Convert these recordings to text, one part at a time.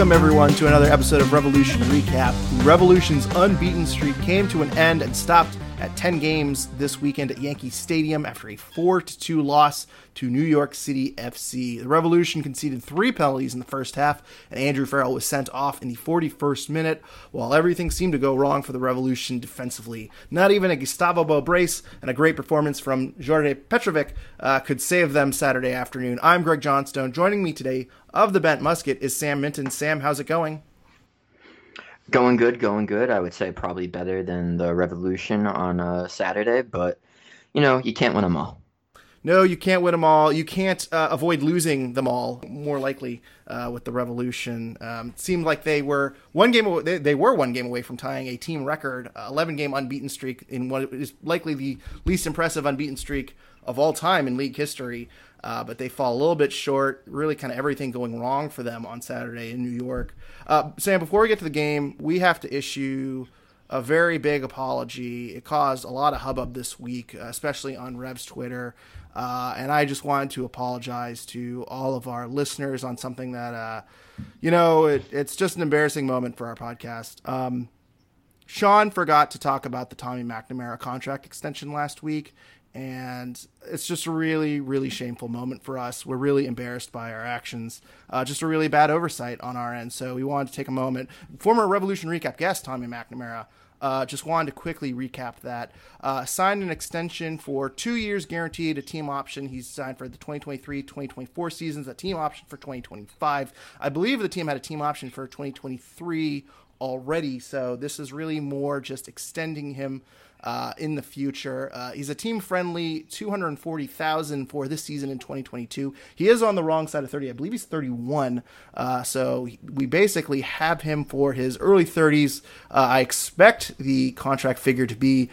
Welcome, everyone, to another episode of Revolution Recap. Revolution's unbeaten streak came to an end and stopped at 10 games this weekend at Yankee Stadium after a 4 2 loss to New York City FC. The Revolution conceded three penalties in the first half, and Andrew Farrell was sent off in the 41st minute, while everything seemed to go wrong for the Revolution defensively. Not even a Gustavo Bou brace and a great performance from Djordje Petrovic uh, could save them Saturday afternoon. I'm Greg Johnstone. Joining me today of the Bent Musket is Sam Minton. Sam, how's it going? Going good, going good. I would say probably better than the Revolution on uh, Saturday, but you know you can't win them all. No, you can't win them all. You can't uh, avoid losing them all. More likely uh, with the Revolution, um, seemed like they were one game. Away, they, they, were one game away from tying a team record, uh, eleven game unbeaten streak in what is likely the least impressive unbeaten streak of all time in league history. Uh, but they fall a little bit short. Really, kind of everything going wrong for them on Saturday in New York. Uh, Sam, before we get to the game, we have to issue a very big apology. It caused a lot of hubbub this week, uh, especially on Rev's Twitter. Uh, and I just wanted to apologize to all of our listeners on something that, uh, you know, it, it's just an embarrassing moment for our podcast. Um, Sean forgot to talk about the Tommy McNamara contract extension last week, and it's just a really really shameful moment for us we're really embarrassed by our actions uh, just a really bad oversight on our end so we wanted to take a moment former revolution recap guest tommy mcnamara uh, just wanted to quickly recap that. Uh, signed an extension for two years guaranteed, a team option. He's signed for the 2023 2024 seasons, a team option for 2025. I believe the team had a team option for 2023 already, so this is really more just extending him uh, in the future. Uh, he's a team friendly 240,000 for this season in 2022. He is on the wrong side of 30. I believe he's 31. Uh, so we basically have him for his early 30s. Uh, I expect the contract figure to be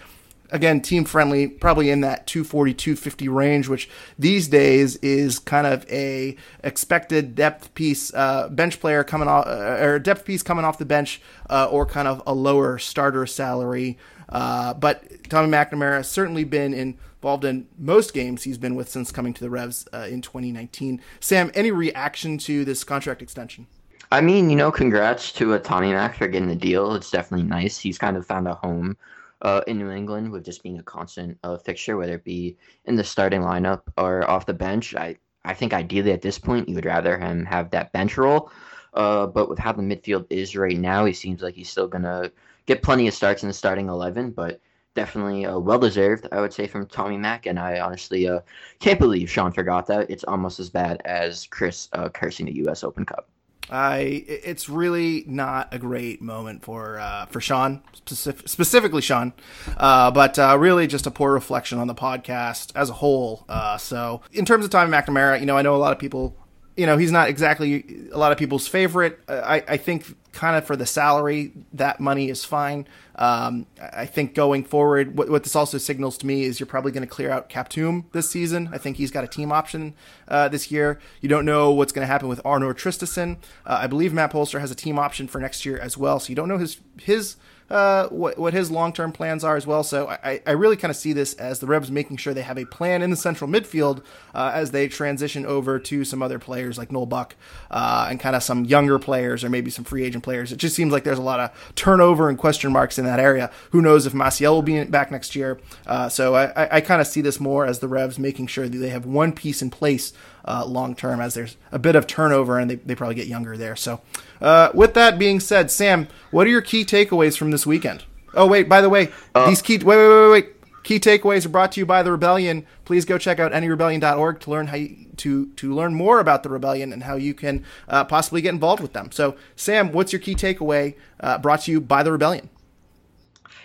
again team friendly probably in that 240 250 range which these days is kind of a expected depth piece uh, bench player coming off uh, or depth piece coming off the bench uh, or kind of a lower starter salary uh, but Tommy McNamara has certainly been involved in most games he's been with since coming to the Revs uh, in 2019. Sam, any reaction to this contract extension? I mean, you know, congrats to uh, Tommy Mac for getting the deal. It's definitely nice. He's kind of found a home uh, in New England with just being a constant uh, fixture, whether it be in the starting lineup or off the bench. I, I think ideally at this point, you would rather him have that bench role. Uh, but with how the midfield is right now, he seems like he's still going to get plenty of starts in the starting 11, but definitely uh, well deserved, I would say, from Tommy Mack. And I honestly uh, can't believe Sean forgot that. It's almost as bad as Chris uh, cursing the U.S. Open Cup. I it's really not a great moment for uh, for Sean specific, specifically Sean, uh, but uh, really just a poor reflection on the podcast as a whole. Uh, so in terms of Tommy McNamara, you know I know a lot of people you know, he's not exactly a lot of people's favorite. I, I think kind of for the salary, that money is fine. Um, I think going forward, what, what, this also signals to me is you're probably going to clear out Kaptoum this season. I think he's got a team option uh, this year. You don't know what's going to happen with Arnor Traustason. Uh, I believe Matt Polster has a team option for next year as well. So you don't know his his uh, what, what his long term plans are as well. So I, I really kind of see this as the Revs making sure they have a plan in the central midfield uh, as they transition over to some other players like Noel Buck uh, and kind of some younger players or maybe some free agent players. It just seems like there's a lot of turnover and question marks in that area. Who knows if Maciel will be back next year? Uh, so I, I kind of see this more as the Revs making sure that they have one piece in place uh, long term as there's a bit of turnover and they, they probably get younger there. So, uh, with that being said, Sam, what are your key takeaways from this weekend? Oh, wait, by the way, Uh, these key, wait, wait, wait, wait. Key takeaways are brought to you by the Rebellion. Please go check out nerebellion.org to learn how you, to to learn more about the Rebellion and how you can uh, possibly get involved with them. So, Sam, what's your key takeaway uh, brought to you by the Rebellion?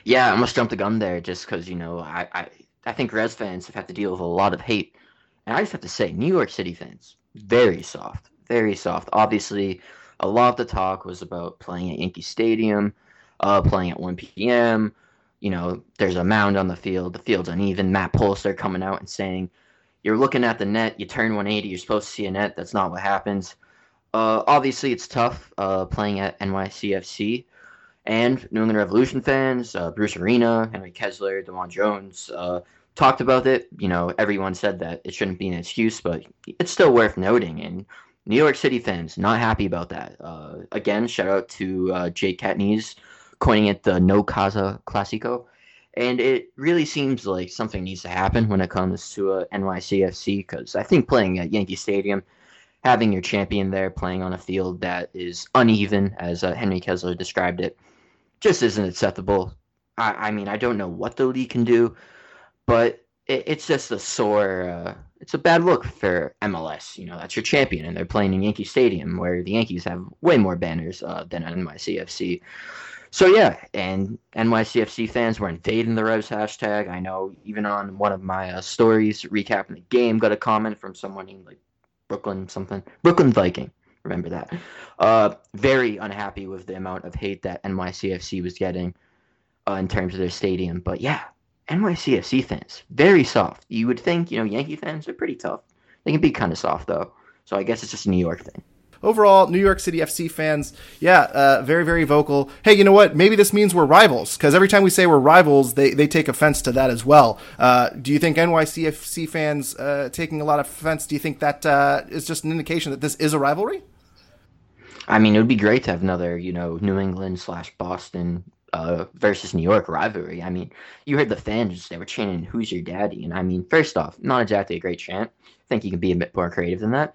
Yeah, I almost jumped the gun there just because, you know, I, I, I think Res fans have had to deal with a lot of hate. And I just have to say, New York City fans, very soft, very soft. Obviously, a lot of the talk was about playing at Yankee Stadium, uh, playing at 1 p.m. You know, there's a mound on the field, the field's uneven. Matt Polster coming out and saying, You're looking at the net, you turn 180, you're supposed to see a net. That's not what happens. Uh, obviously, it's tough uh, playing at NYCFC and New England Revolution fans, uh, Bruce Arena, Henry Kessler, DeJuan Jones, uh, talked about it. You know, everyone said that it shouldn't be an excuse, but it's still worth noting. And New York City fans not happy about that. Uh, again, shout out to uh, Jake Katniss coining it the No Casa Classico. And it really seems like something needs to happen when it comes to a NYCFC because I think playing at Yankee Stadium, having your champion there playing on a field that is uneven, as uh, Henry Kessler described it, just isn't acceptable. I, I mean, I don't know what the league can do, but it, it's just a sore. Uh, it's a bad look for MLS. You know, that's your champion, and they're playing in Yankee Stadium, where the Yankees have way more banners uh, than NYCFC. So yeah, and NYCFC fans were invading the Revs hashtag. I know even on one of my uh, stories recapping the game, got a comment from someone named like Brooklyn something, Brooklyn Viking. Remember that. Uh, very unhappy with the amount of hate that NYCFC was getting uh, in terms of their stadium. But yeah, NYCFC fans very soft. You would think you know Yankee fans are pretty tough. They can be kind of soft though. So I guess it's just a New York thing overall, New York City FC fans, yeah, uh, very, very vocal. Hey, you know what? Maybe this means we're rivals because every time we say we're rivals, they, they take offense to that as well. Uh, do you think NYCFC fans uh, taking a lot of offense? Do you think that uh, is just an indication that this is a rivalry? I mean, it would be great to have another, you know, New England slash Boston uh, versus New York rivalry. I mean, you heard the fans; they were chanting "Who's your daddy?" And I mean, first off, not exactly a great chant. I think you can be a bit more creative than that.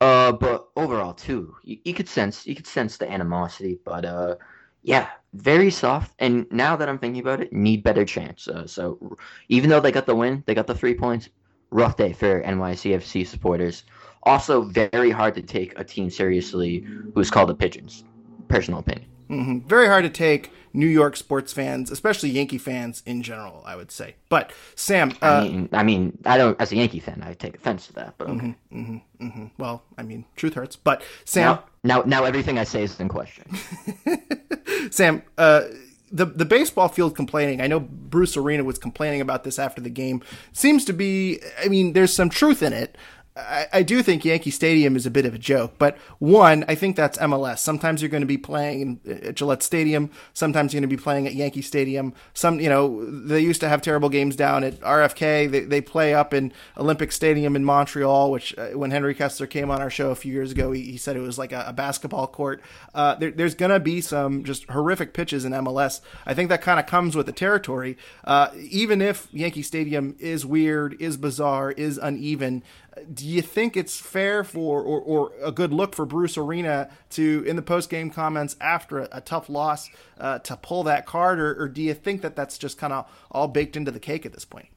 Uh, but overall too, you, you could sense you could sense the animosity. But uh, yeah, very soft. And now that I'm thinking about it, need better chance. Uh, so even though they got the win, they got the three points. Rough day for NYCFC supporters. Also, very hard to take a team seriously who's called the Pigeons. Personal opinion. Mm-hmm. Very hard to take New York sports fans, especially Yankee fans in general. I would say. But Sam, uh, I mean, I mean, I don't. As a Yankee fan, I take offense to that. But okay. Mm-hmm, mm-hmm, mm-hmm. Well, I mean, truth hurts. But Sam, now, now, now everything I say is in question. Sam, uh, the the baseball field complaining. I know Bruce Arena was complaining about this after the game. Seems to be. I mean, there's some truth in it. I, I, do think Yankee Stadium is a bit of a joke, but one, I think that's MLS. Sometimes you're going to be playing at Gillette Stadium. Sometimes you're going to be playing at Yankee Stadium. Some, you know, they used to have terrible games down at RFK. They, they play up in Olympic Stadium in Montreal, which uh, when Henry Kessler came on our show a few years ago, he, he said it was like a, a basketball court. Uh, there, there's going to be some just horrific pitches in MLS. I think that kind of comes with the territory. Uh, even if Yankee Stadium is weird, is bizarre, is uneven, do you think it's fair for or, or a good look for Bruce Arena to in the post game comments after a, a tough loss uh, to pull that card, or, or, do you think that that's just kind of all baked into the cake at this point?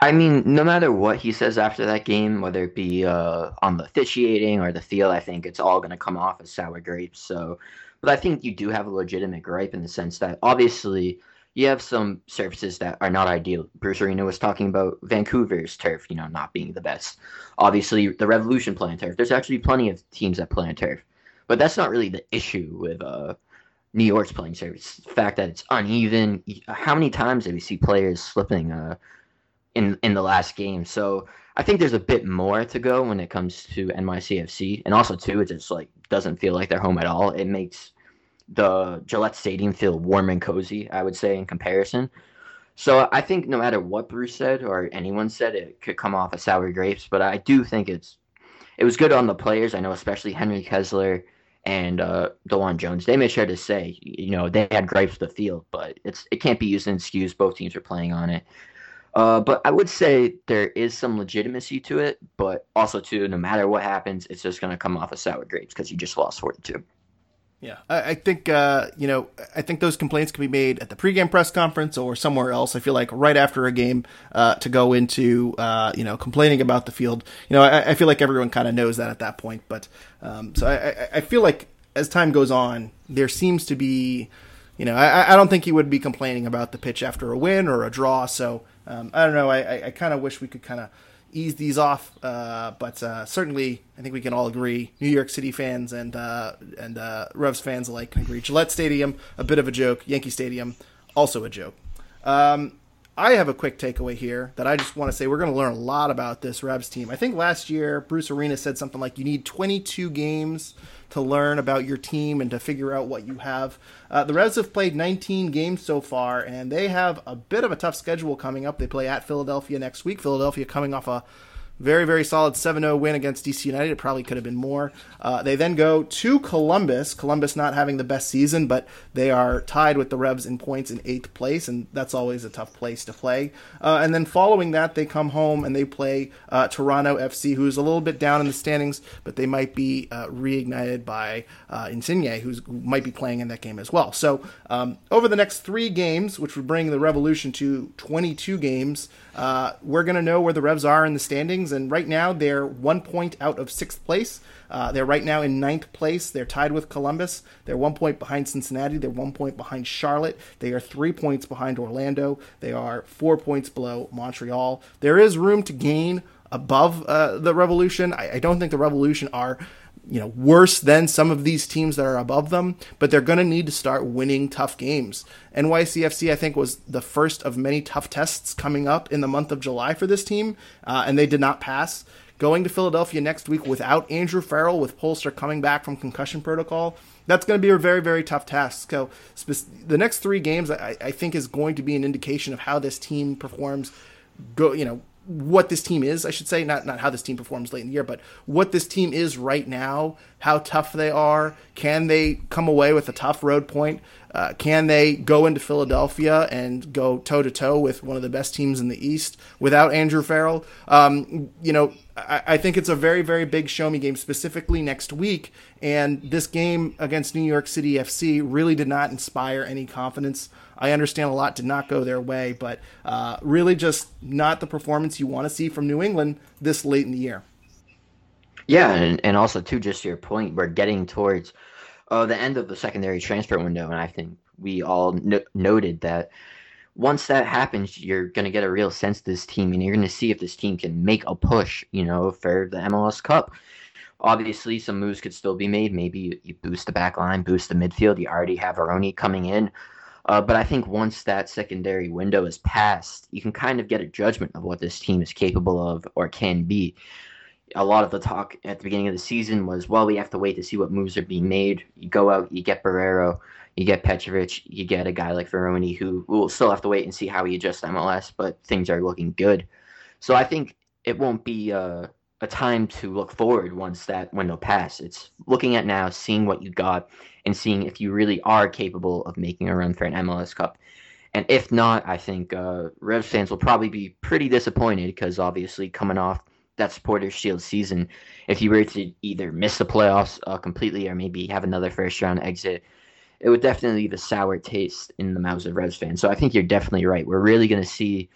I mean, no matter what he says after that game, whether it be uh, on the officiating or the field, I think it's all going to come off as sour grapes. So, but I think you do have a legitimate gripe in the sense that obviously you have some surfaces that are not ideal. Bruce Arena was talking about Vancouver's turf, you know, not being the best. Obviously, the Revolution playing turf. There's actually plenty of teams that play on turf, but that's not really the issue with uh, New York's playing surface. The fact that it's uneven. How many times did we see players slipping uh, in in the last game? So I think there's a bit more to go when it comes to NYCFC, and also too, it just like doesn't feel like they're home at all. It makes the Gillette Stadium feel warm and cozy, I would say, in comparison. So I think no matter what Bruce said or anyone said, it could come off as sour grapes. But I do think it's it was good on the players. I know especially Henry Kessler and uh, DeJuan Jones. They made sure to say, you know, they had gripes with the field, but it's it can't be used an excuse. Both teams are playing on it. Uh, but I would say there is some legitimacy to it, but also too, no matter what happens, it's just going to come off as sour grapes because you just lost 42. Yeah, I, I think uh, you know. I think those complaints can be made at the pregame press conference or somewhere else. I feel like right after a game uh, to go into uh, you know complaining about the field. You know, I, I feel like everyone kind of knows that at that point. But um, so I, I feel like as time goes on, there seems to be, you know, I, don't think he would be complaining about the pitch after a win or a draw. So um, I don't know. I kind of wish we could kind of ease these off. Uh, but uh, certainly, I think we can all agree, New York City fans and uh, and uh, Revs fans alike can agree. Gillette Stadium, a bit of a joke. Yankee Stadium, also a joke. Um, I have a quick takeaway here that I just want to say we're going to learn a lot about this Revs team. I think last year Bruce Arena said something like you need 22 games to learn about your team and to figure out what you have. Uh, the Revs have played 19 games so far, and they have a bit of a tough schedule coming up. They play at Philadelphia next week. Philadelphia coming off a very, very solid 7 0 win against DC United. It probably could have been more. Uh, they then go to Columbus. Columbus not having the best season, but they are tied with the Revs in points in eighth place, and that's always a tough place to play. Uh, and then following that, they come home and they play uh, Toronto FC, who's a little bit down in the standings, but they might be uh, reignited by uh, Insigne, who might be playing in that game as well. So um, over the next three games, which would bring the Revolution to 22 games, uh, we're going to know where the Revs are in the standings, and right now they're one point out of sixth place. Uh, they're right now in ninth place. They're tied with Columbus. They're one point behind Cincinnati. They're one point behind Charlotte. They are three points behind Orlando. They are four points below Montreal. There is room to gain above uh, the Revolution. I, I don't think the Revolution are you know worse than some of these teams that are above them, but they're going to need to start winning tough games. NYCFC, I think, was the first of many tough tests coming up in the month of July for this team, uh, and they did not pass. Going to Philadelphia next week without Andrew Farrell, with Polster coming back from concussion protocol, that's going to be a very, very tough task. So the next three games, I, I think, is going to be an indication of how this team performs. Go, you know, what this team is, I should say, not not how this team performs late in the year, but what this team is right now, how tough they are. Can they come away with a tough road point? Uh, can they go into Philadelphia and go toe to toe with one of the best teams in the East without Andrew Farrell? Um, you know, I, I, think it's a very, very big show me game, specifically next week. And this game against New York City FC really did not inspire any confidence. I understand a lot did not go their way, but uh, really just not the performance you want to see from New England this late in the year. Yeah, and, and also, too, just your point, we're getting towards uh, the end of the secondary transfer window, and I think we all no- noted that once that happens, you're going to get a real sense of this team, and you're going to see if this team can make a push, you know, for the MLS Cup. Obviously, some moves could still be made. Maybe you boost the back line, boost the midfield. You already have Vrioni coming in. Uh, but I think once that secondary window is passed, you can kind of get a judgment of what this team is capable of or can be a lot of the talk at the beginning of the season was, well, we have to wait to see what moves are being made. You go out, you get Barrero, you get Petrovic, you get a guy like Vrioni, who will still have to wait and see how he adjusts MLS, but things are looking good. So I think it won't be a, a time to look forward once that window passes. It's looking at now, seeing what you got, and seeing if you really are capable of making a run for an MLS Cup. And if not, I think uh, Revs fans will probably be pretty disappointed because obviously coming off – that Supporters shield season, if you were to either miss the playoffs uh, completely or maybe have another first round exit, it would definitely leave a sour taste in the mouths of Revs fans. So I think you're definitely right. We're really going to see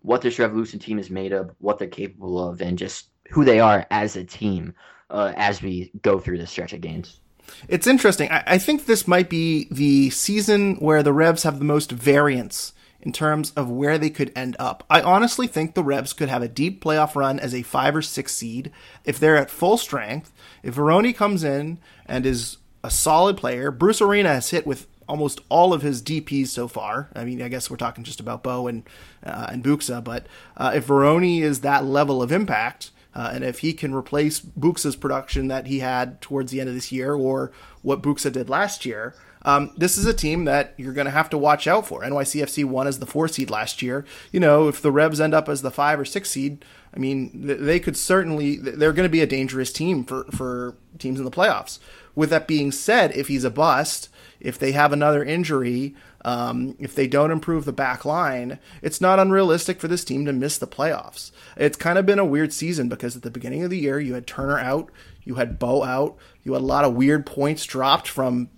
what this Revolution team is made of, what they're capable of, and just who they are as a team uh, as we go through this stretch of games. It's interesting. I, I think this might be the season where the Revs have the most variance in terms of where they could end up. I honestly think the Revs could have a deep playoff run as a five or six seed if they're at full strength. If Vrioni comes in and is a solid player, Bruce Arena has hit with almost all of his DPs so far. I mean, I guess we're talking just about Bou and uh, and Buksa, but uh, if Vrioni is that level of impact, uh, and if he can replace Buksa's production that he had towards the end of this year, or what Buksa did last year, um, this is a team that you're going to have to watch out for. NYCFC won as the four seed last year. You know, if the Revs end up as the five or six seed, I mean, they could certainly, they're going to be a dangerous team for, for teams in the playoffs. With that being said, if he's a bust, if they have another injury, um, if they don't improve the back line, it's not unrealistic for this team to miss the playoffs. It's kind of been a weird season because at the beginning of the year, you had Turner out, you had Bou out, you had a lot of weird points dropped from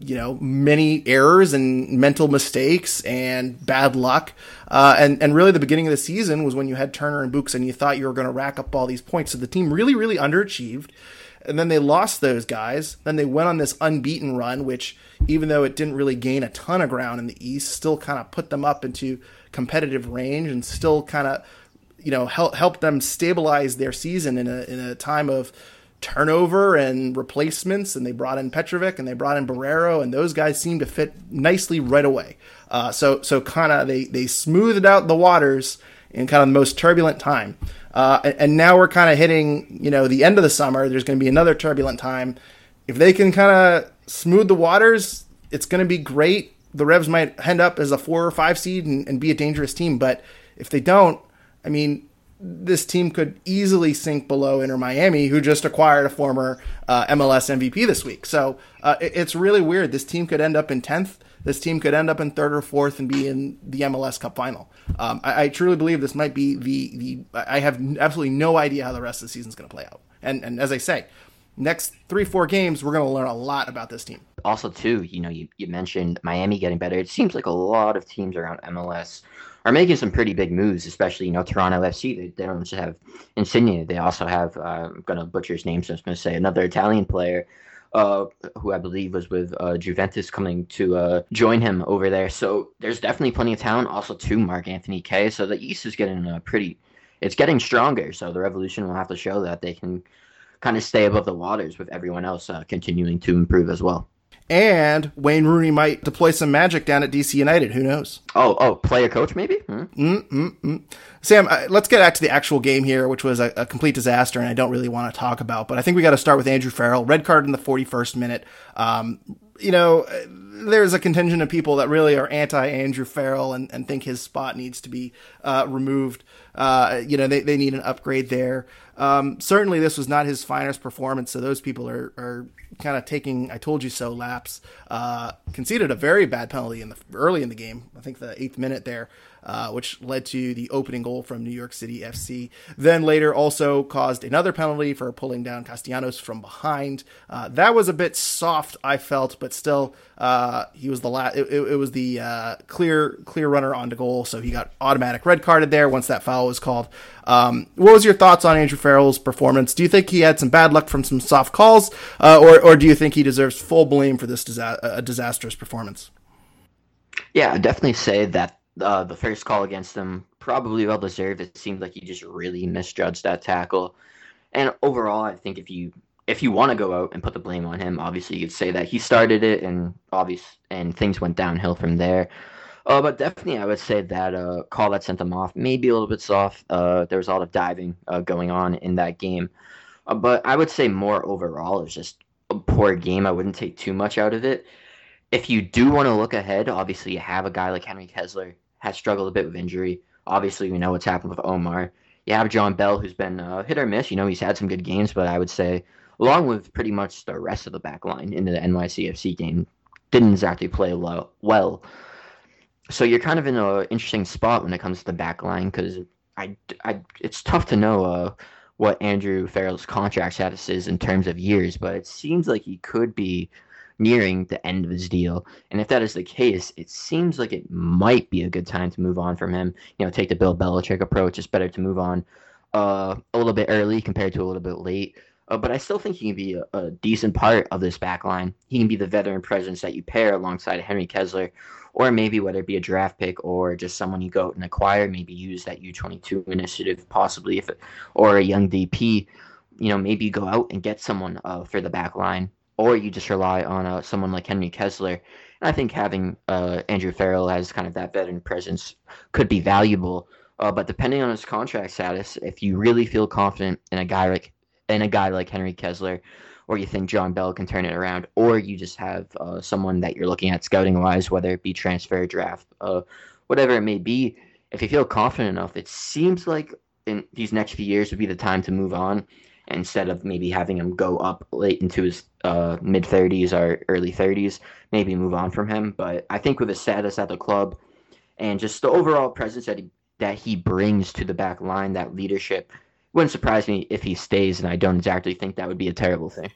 you know many errors and mental mistakes and bad luck. Uh, and and really the beginning of the season was when you had Turner and Books and you thought you were going to rack up all these points. So the team really really underachieved and then they lost those guys then they went on this unbeaten run which even though it didn't really gain a ton of ground in the east still kind of put them up into competitive range and still kind of you know help help them stabilize their season in a in a time of turnover and replacements, and they brought in Petrovic and they brought in Barrero, and those guys seemed to fit nicely right away. Uh, so so kind of they they smoothed out the waters in kind of the most turbulent time, uh, and, now we're kind of hitting you know the end of the summer. There's going to be another turbulent time. If they can kind of smooth the waters, it's going to be great. The Revs might end up as a four or five seed and, and be a dangerous team, but if they don't, I mean, this team could easily sink below Inter Miami, who just acquired a former uh, MLS MVP this week. So uh, it, it's really weird. This team could end up in tenth. This team could end up in third or fourth and be in the MLS Cup final. Um, I, I, truly believe this might be the the. I have absolutely no idea how the rest of the season is going to play out. And and as I say, next three four games, we're going to learn a lot about this team. Also, too, you know, you, you mentioned Miami getting better. It seems like a lot of teams around MLS are making some pretty big moves, especially, you know, Toronto FC. They, they don't just have Insigne. They also have, uh, I'm going to butcher his name, so I'm going to say another Italian player uh, who I believe was with uh, Juventus coming to uh, join him over there. So there's definitely plenty of talent. Also, to Mark Anthony Kaye. So the East is getting a pretty, it's getting stronger. So the Revolution will have to show that they can kind of stay above the waters with everyone else uh, continuing to improve as well. And Wayne Rooney might deploy some magic down at DC United. Who knows? Oh, oh, play a coach maybe. Hmm? Mm-mm-mm. Sam, uh, let's get back to the actual game here, which was a, a, complete disaster, and I don't really want to talk about. But I think we got to start with Andrew Farrell. Red card in the 41st minute. Um, you know, there's a contingent of people that really are anti Andrew Farrell and, and think his spot needs to be uh, removed. Uh, you know, they, they need an upgrade there. Um, certainly, this was not his finest performance, so those people are, are kind of taking "I told you so" laps. Uh, conceded a very bad penalty in the early in the game. I think the eighth minute there uh, which led to the opening goal from New York City FC. Then later also caused another penalty for pulling down Castellanos from behind. Uh, that was a bit soft, I felt, but still, uh, he was the last. It, it, was the uh, clear clear runner onto goal, so he got automatic red carded there once that foul was called. Um, what was your thoughts on Andrew Farrell's performance? Do you think he had some bad luck from some soft calls, uh, or or do you think he deserves full blame for this disa- disastrous performance? Yeah, I definitely say that uh, the first call against him probably well deserved. It seemed like he just really misjudged that tackle. And overall, I think if you if you want to go out and put the blame on him, obviously you could say that he started it, and obvious and things went downhill from there. Uh, but definitely, I would say that uh, call that sent them off maybe a little bit soft. Uh, there was a lot of diving uh, going on in that game, uh, but I would say more overall it's just a poor game. I wouldn't take too much out of it. If you do want to look ahead, obviously you have a guy like Henry Kessler has struggled a bit with injury. Obviously, we know what's happened with Omar. You have John Bell, who's been uh, hit or miss. You know, he's had some good games, but I would say, along with pretty much the rest of the back line in the NYCFC game, didn't exactly play low, well. So you're kind of in an interesting spot when it comes to the back line because I, I, it's tough to know uh, what Andrew Farrell's contract status is in terms of years, but it seems like he could be nearing the end of his deal. And if that is the case, it seems like it might be a good time to move on from him. You know, take the Bill Belichick approach. It's better to move on uh, a little bit early compared to a little bit late. Uh, but I still think he can be a, a, decent part of this back line. He can be the veteran presence that you pair alongside Henry Kessler, or maybe whether it be a draft pick or just someone you go out and acquire, maybe use that U22 initiative possibly, if it, or a young DP. You know, maybe you go out and get someone uh, for the back line or you just rely on uh, someone like Henry Kessler. And I think having uh, Andrew Farrell as kind of that veteran presence could be valuable. Uh, but depending on his contract status, if you really feel confident in a guy like in a guy like Henry Kessler, or you think John Bell can turn it around, or you just have uh, someone that you're looking at scouting wise, whether it be transfer, draft, uh, whatever it may be. If you feel confident enough, it seems like in these next few years would be the time to move on instead of maybe having him go up late into his uh, mid 30s or early 30s, maybe move on from him. But I think with his status at the club and just the overall presence that he, that he brings to the back line, that leadership, wouldn't surprise me if he stays. And I don't exactly think that would be a terrible thing.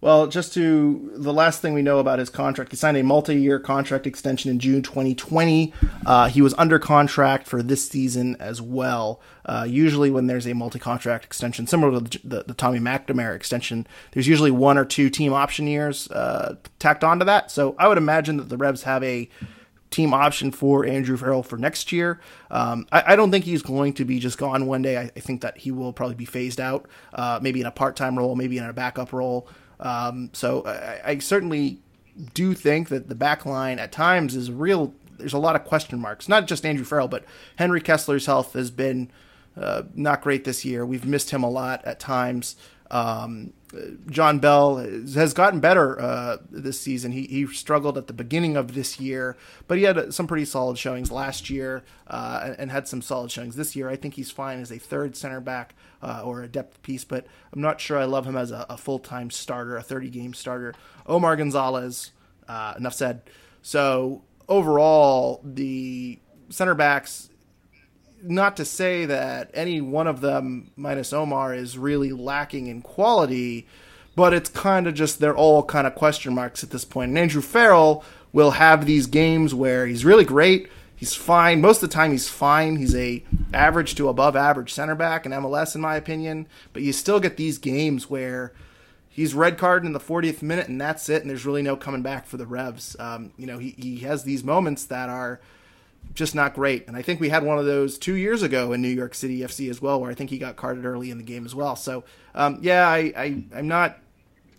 Well, just to the last thing we know about his contract, he signed a multi-year contract extension in June 2020. Uh, he was under contract for this season as well. Uh, usually, when there's a multi-contract extension, similar to the, the, the, Tommy McNamara extension, there's usually one or two team option years uh, tacked onto that. So I would imagine that the Revs have a team option for Andrew Farrell for next year. Um, I, I, don't think he's going to be just gone one day. I, I think that he will probably be phased out, uh, maybe in a part-time role, maybe in a backup role. Um, so I, I, certainly do think that the back line at times is real. There's a lot of question marks. Not just Andrew Farrell, but Henry Kessler's health has been uh, not great this year. We've missed him a lot at times. Um, John Bell has gotten better uh, this season. He, he struggled at the beginning of this year, but he had some pretty solid showings last year uh, and, had some solid showings this year. I think he's fine as a third center back uh, or a depth piece, but I'm not sure I love him as a, a full time starter, a 30 game starter. Omar Gonzalez, uh, enough said. So overall, the center backs not to say that any one of them minus Omar is really lacking in quality, but it's kind of just they're all kind of question marks at this point. And Andrew Farrell will have these games where he's really great, he's fine. Most of the time he's fine. He's a average to above average center back in MLS in my opinion, but you still get these games where he's red carded in the 40th minute and that's it and there's really no coming back for the Revs. Um, you know, he, he has these moments that are just not great. And I think we had one of those two years ago in New York City FC as well, where I think he got carded early in the game as well. So um, yeah, I, I I'm not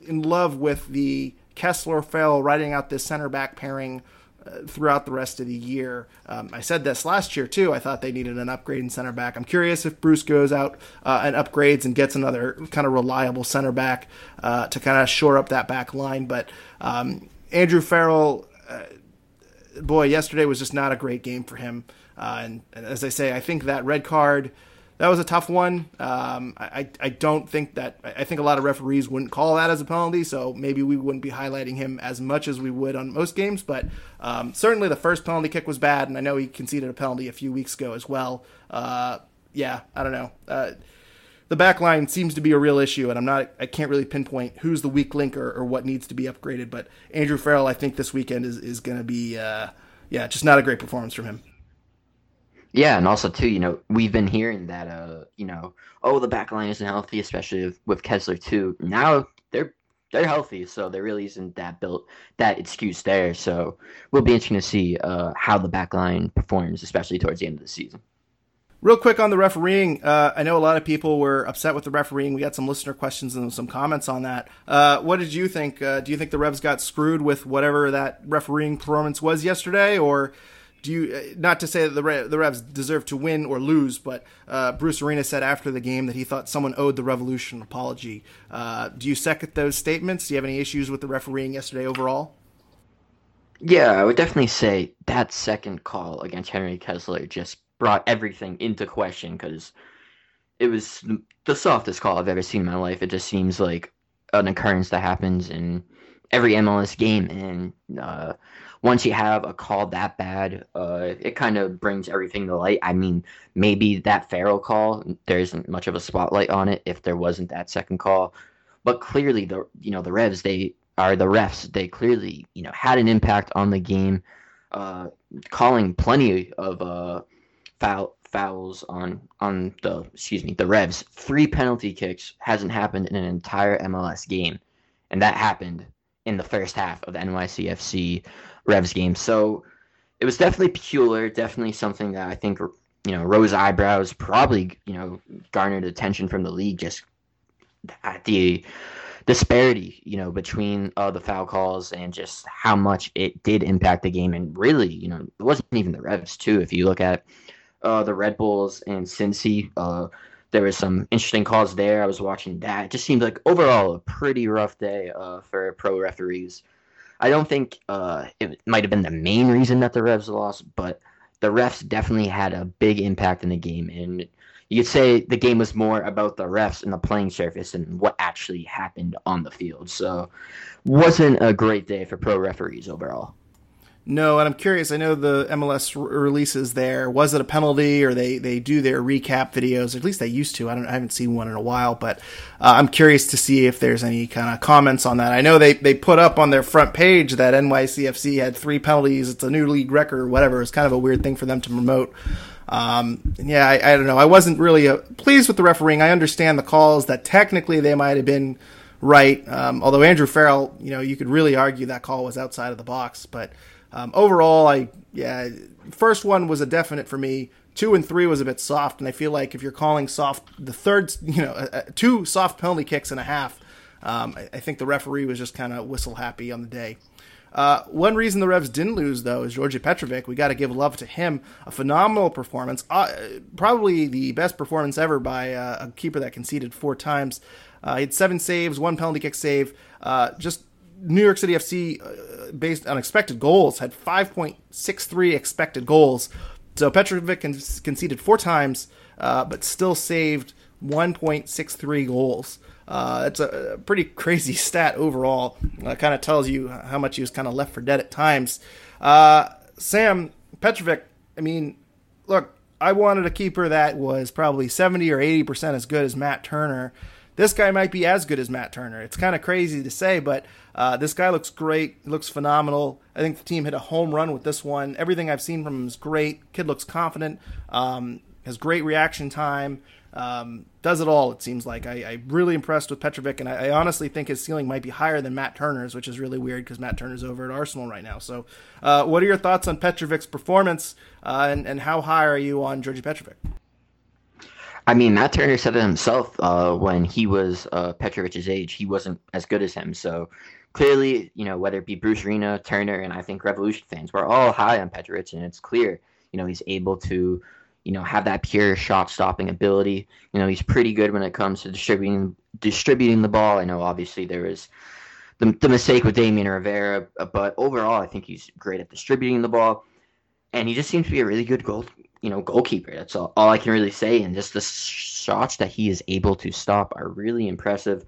in love with the Kessler Farrell writing out this center back pairing. Uh, throughout the rest of the year, um, I said this last year too. I thought they needed an upgrade in center back. I'm curious if Bruce goes out uh, and upgrades and gets another kind of reliable center back uh, to kind of shore up that back line. But um, Andrew Farrell, uh, boy, yesterday was just not a great game for him. Uh, and, and, as I say, I think that red card that was a tough one. Um, I, I don't think that I think a lot of referees wouldn't call that as a penalty, so maybe we wouldn't be highlighting him as much as we would on most games. But um, certainly the first penalty kick was bad, and I know he conceded a penalty a few weeks ago as well. Uh, yeah, I don't know. Uh, the back line seems to be a real issue, and I'm not I can't really pinpoint who's the weak link or, or what needs to be upgraded. But Andrew Farrell, I think this weekend is is going to be uh, yeah, just not a great performance from him. Yeah, and also too, you know, we've been hearing that uh, you know, oh, the back line isn't healthy, especially with, Kessler too. Now they're they're healthy, so there really isn't that built that excuse there. So we'll be interesting to see uh, how the back line performs, especially towards the end of the season. Real quick on the refereeing, uh, I know a lot of people were upset with the refereeing. We got some listener questions and some comments on that. Uh, what did you think? Uh, do you think the Revs got screwed with whatever that refereeing performance was yesterday, or do you? Uh, not to say that the Re- the Revs deserve to win or lose, but uh, Bruce Arena said after the game that he thought someone owed the Revolution an apology. Uh, do you second those statements? Do you have any issues with the refereeing yesterday overall? Yeah, I would definitely say that second call against Henry Kessler just brought everything into question because it was the softest call I've ever seen in my life. It just seems like an occurrence that happens in every MLS game, and uh, once you have a call that bad, uh, it kind of brings everything to light. I mean, maybe that Farrell call, there isn't much of a spotlight on it if there wasn't that second call, but clearly the you know the Revs they are the refs. They clearly you know had an impact on the game, uh, calling plenty of uh, foul fouls on on the excuse me the Revs. Three penalty kicks hasn't happened in an entire MLS game, and that happened in the first half of the NYCFC Revs game. So it was definitely peculiar, definitely something that I think you know rose eyebrows, probably you know garnered attention from the league just at the disparity, you know, between uh, the foul calls and just how much it did impact the game. And really, you know, it wasn't even the Revs too. If you look at uh, the Red Bulls and Cincy, uh, there was some interesting calls there. I was watching that. It just seemed like overall a pretty rough day uh, for pro referees. I don't think uh, it might have been the main reason that the Revs lost, but the refs definitely had a big impact in the game. And you could say the game was more about the refs and the playing surface and what actually happened on the field. So, wasn't a great day for pro referees overall. No, and I'm curious. I know the MLS releases there. Was it a penalty, or they they do their recap videos? At least they used to. I don't. I haven't seen one in a while, but uh, I'm curious to see if there's any kind of comments on that. I know they they put up on their front page that NYCFC had three penalties. It's a new league record, or whatever. It's kind of a weird thing for them to promote. Um, yeah, I, I, don't know. I wasn't really uh, pleased with the refereeing. I understand the calls that technically they might have been right. Um, although Andrew Farrell, you know, you could really argue that call was outside of the box, but. Um, overall, I yeah, first one was a definite for me. Two and three was a bit soft, and I feel like if you're calling soft the third, you know, uh, uh two soft penalty kicks and a half, um, I, I, think the referee was just kind of whistle happy on the day. Uh, one reason the Revs didn't lose, though, is Djordje Petrovic. We got to give love to him. A phenomenal performance. Uh, probably the best performance ever by uh, a keeper that conceded four times. Uh, he had seven saves, one penalty kick save. Uh, just New York City FC, uh, based on expected goals, had 5.63 expected goals. So Petrovic con- conceded four times, uh, but still saved 1.63 goals. Uh, it's a, pretty crazy stat overall. Uh, kind of tells you how much he was kind of left for dead at times. Uh, Sam Petrovic, I mean, look, I wanted a keeper that was probably 70 or 80% as good as Matt Turner this guy might be as good as Matt Turner. It's kind of crazy to say, but uh, this guy looks great. looks phenomenal. I think the team hit a home run with this one. Everything I've seen from him is great. Kid looks confident. Um, has great reaction time. Um, does it all. It seems like I, am really impressed with Petrovic, and I, I, honestly think his ceiling might be higher than Matt Turner's, which is really weird because Matt Turner's over at Arsenal right now. So, uh, what are your thoughts on Petrovic's performance, uh, and, and how high are you on Djordje Petrovic? I mean, Matt Turner said it himself uh, when he was uh, Petrovic's age. He wasn't as good as him. So clearly, you know, whether it be Bruce Arena, Turner, and I think Revolution fans, we're all high on Petrovic, and it's clear, you know, he's able to, you know, have that pure shot stopping ability. You know, he's pretty good when it comes to distributing distributing the ball. I know obviously there is the, the mistake with Damian Rivera, but overall, I think he's great at distributing the ball, and he just seems to be a really good goal you know, goalkeeper. That's all, all I can really say. And just the shots that he is able to stop are really impressive.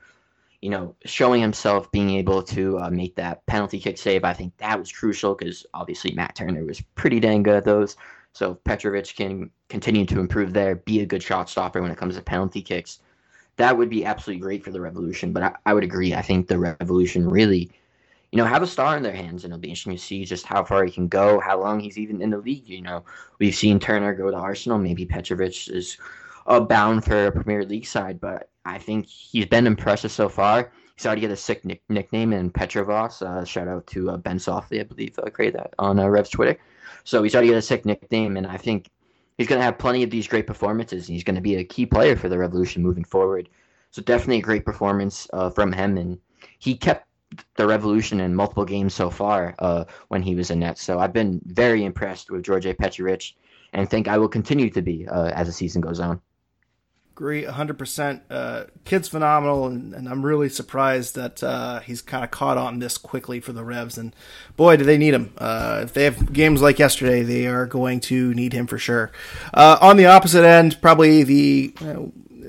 You know, showing himself being able to uh, make that penalty kick save, I think that was crucial because obviously Matt Turner was pretty dang good at those. So Petrovic can continue to improve there, be a good shot stopper when it comes to penalty kicks, that would be absolutely great for the Revolution. But I, I would agree. I think the Revolution really you know, have a star in their hands, and it'll be interesting to see just how far he can go, how long he's even in the league. You know, we've seen Turner go to Arsenal. Maybe Petrovic is uh, bound for a Premier League side, but I think he's been impressive so far. He's already got a sick nick- nickname in Petrovos. Uh, shout out to uh, Ben Softly, I believe, uh, created that on uh, Rev's Twitter. So he's already got a sick nickname, and I think he's going to have plenty of these great performances. And he's going to be a key player for the Revolution moving forward. So definitely a great performance uh, from him, and he kept the revolution in multiple games so far uh, when he was in net. So I've been very impressed with Djordje Petrovic and think I will continue to be uh, as the season goes on. Agree 100%. Uh, kid's phenomenal, and, and, I'm really surprised that uh, he's kind of caught on this quickly for the Revs. And boy, do they need him. Uh, if they have games like yesterday, they are going to need him for sure. Uh, on the opposite end, probably the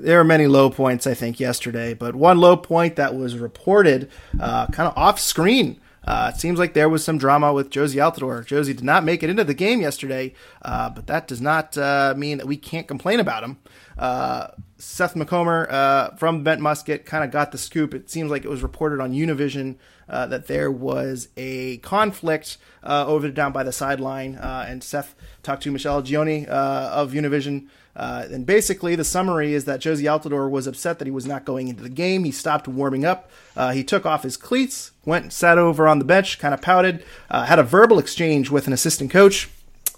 there are many low points, I think, yesterday, but one low point that was reported uh, kind of off screen. Uh, it seems like there was some drama with Jozy Altidore. Jozy did not make it into the game yesterday, uh, but that does not uh, mean that we can't complain about him. Uh, Seth Macomber uh, from Bent Musket kind of got the scoop. It seems like it was reported on Univision that there was a conflict over down by the sideline, and Seth talked to Michelle Gioni of Univision. Uh, and basically, the summary is that Jozy Altidore was upset that he was not going into the game. He stopped warming up. Uh, he took off his cleats, went and sat over on the bench, kind of pouted, uh, had a verbal exchange with an assistant coach.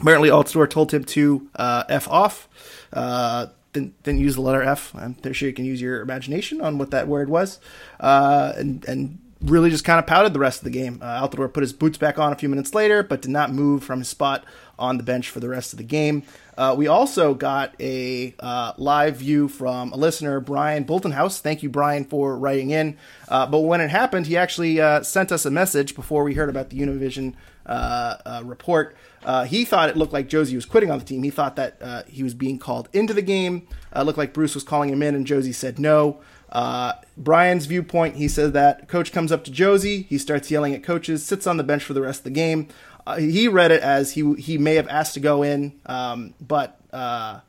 Apparently, Altidore told him to uh, F off. Uh, didn't, didn't, use the letter F. I'm sure you can use your imagination on what that word was. Uh, and, and really just kind of pouted the rest of the game. Uh, Altidore put his boots back on a few minutes later, but did not move from his spot on the bench for the rest of the game. Uh, we also got a uh, live view from a listener, Brian Boltonhouse. Thank you, Brian, for writing in. Uh, but when it happened, he actually uh, sent us a message before we heard about the Univision uh, uh, report. he thought it looked like Jozy was quitting on the team. He thought that he was being called into the game. It looked like Bruce was calling him in, and Jozy said no. Brian's viewpoint, he said that coach comes up to Jozy, he starts yelling at coaches, sits on the bench for the rest of the game uh, he read it as he he may have asked to go in, um, but uh,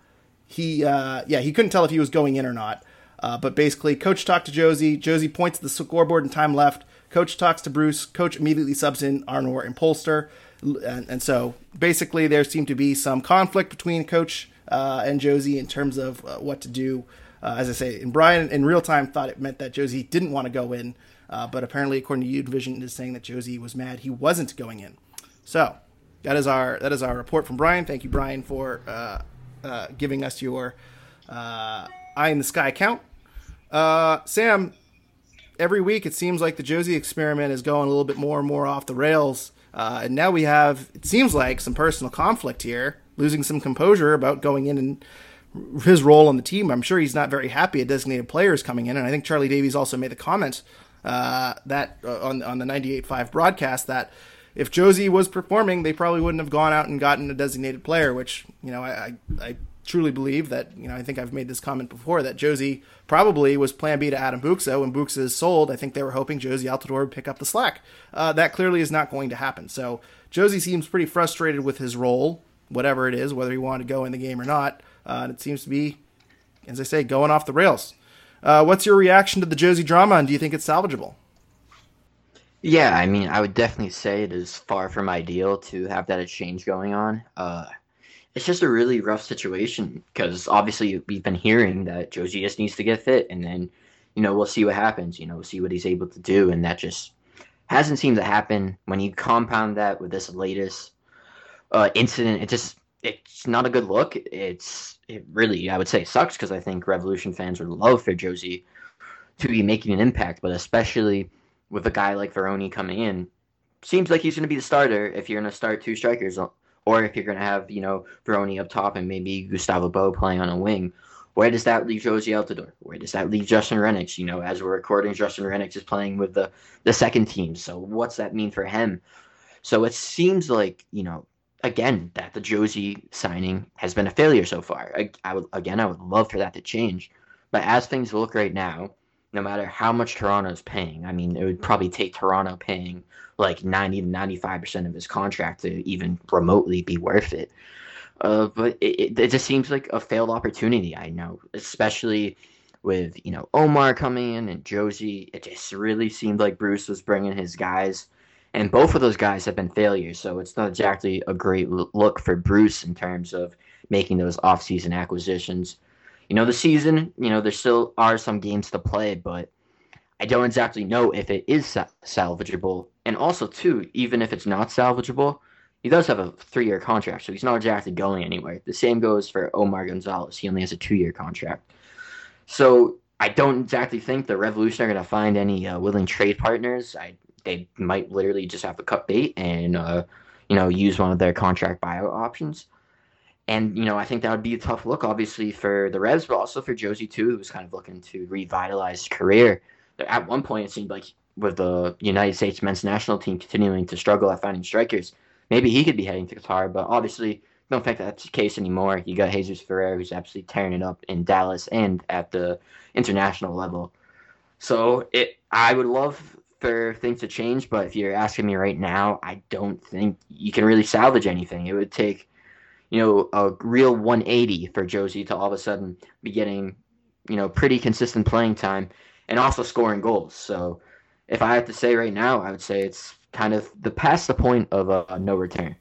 he uh, yeah he couldn't tell if he was going in or not. Uh, but basically, coach talked to Jozy. Jozy points to the scoreboard and time left. Coach talks to Bruce. Coach immediately subs in Arnor and Polster, and, and so basically there seemed to be some conflict between coach uh, and Jozy in terms of uh, what to do. as I say, and Brian in real time thought it meant that Jozy didn't want to go in, but apparently, according to Univision, is saying that Jozy was mad he wasn't going in. So that is our that is our report from Brian. Thank you, Brian, for uh, uh, giving us your uh, eye in the sky count. Uh, Sam, every week it seems like the Jozy experiment is going a little bit more and more off the rails, uh, and now we have it seems like some personal conflict here, losing some composure about going in and his role on the team. I'm sure he's not very happy at designated players coming in, and I think Charlie Davies also made the comment uh, that on on the 98.5 broadcast that if Jozy was performing, they probably wouldn't have gone out and gotten a designated player, which, you know, I, I, I truly believe that, you know, I think I've made this comment before that Jozy probably was plan B to Adam Buksa. When Buksa is sold, I think they were hoping Jozy Altidore would pick up the slack. Uh, that clearly is not going to happen. So Jozy seems pretty frustrated with his role, whatever it is, whether he wanted to go in the game or not. Uh, and it seems to be, as I say, going off the rails. Uh, what's your reaction to the Jozy drama, and do you think it's salvageable? Yeah, I mean, I would definitely say it is far from ideal to have that exchange going on. Uh, it's just a really rough situation because obviously we've been hearing that Jozy just needs to get fit, and then you know we'll see what happens. You know, we'll see what he's able to do, and that just hasn't seemed to happen. When you compound that with this latest uh, incident, it just it's not a good look. It's it really I would say sucks because I think Revolution fans would love for Jozy to be making an impact, but especially with a guy like Vrioni coming in, seems like he's going to be the starter if you're going to start two strikers, or if you're going to have you know Vrioni up top and maybe Gustavo Bou playing on a wing. Where does that leave Jozy Altidore? Where does that leave Justin Rennicks? You know, as we're recording, Justin Rennicks is playing with the the second team. So what's that mean for him? So it seems like you know again that the Jozy signing has been a failure so far. I, I would again I would love for that to change, but as things look right now, no matter how much Toronto is paying. I mean, it would probably take Toronto paying like 90 to 95% of his contract to even remotely be worth it. Uh, but it, it, just seems like a failed opportunity. I know, especially with you know Omar coming in and Jozy. It just really seemed like Bruce was bringing his guys, and both of those guys have been failures. So it's not exactly a great look for Bruce in terms of making those offseason acquisitions you know, the season, you know, there still are some games to play, but I don't exactly know if it is salvageable. And also, too, even if it's not salvageable, he does have a three-year contract, so he's not exactly going anywhere. The same goes for Omar Gonzalez. He only has a two-year contract. So I don't exactly think the Revolution are going to find any uh, willing trade partners. I they might literally just have to cut bait and uh, you know use one of their contract buyout options. And you know, I think that would be a tough look, obviously, for the Revs, but also for Jozy too, who was kind of looking to revitalize his career. At one point, it seemed like with the United States men's national team continuing to struggle at finding strikers, maybe he could be heading to Qatar. But obviously, don't think that's the case anymore. You got Jesus Ferreira, who's absolutely tearing it up in Dallas and at the international level. So it, I would love for things to change, but if you're asking me right now, I don't think you can really salvage anything. It would take you know, a real 180 for Jozy to all of a sudden be getting, you know, pretty consistent playing time and also scoring goals. So if I have to say right now, I would say it's kind of the past the point of a, a no return.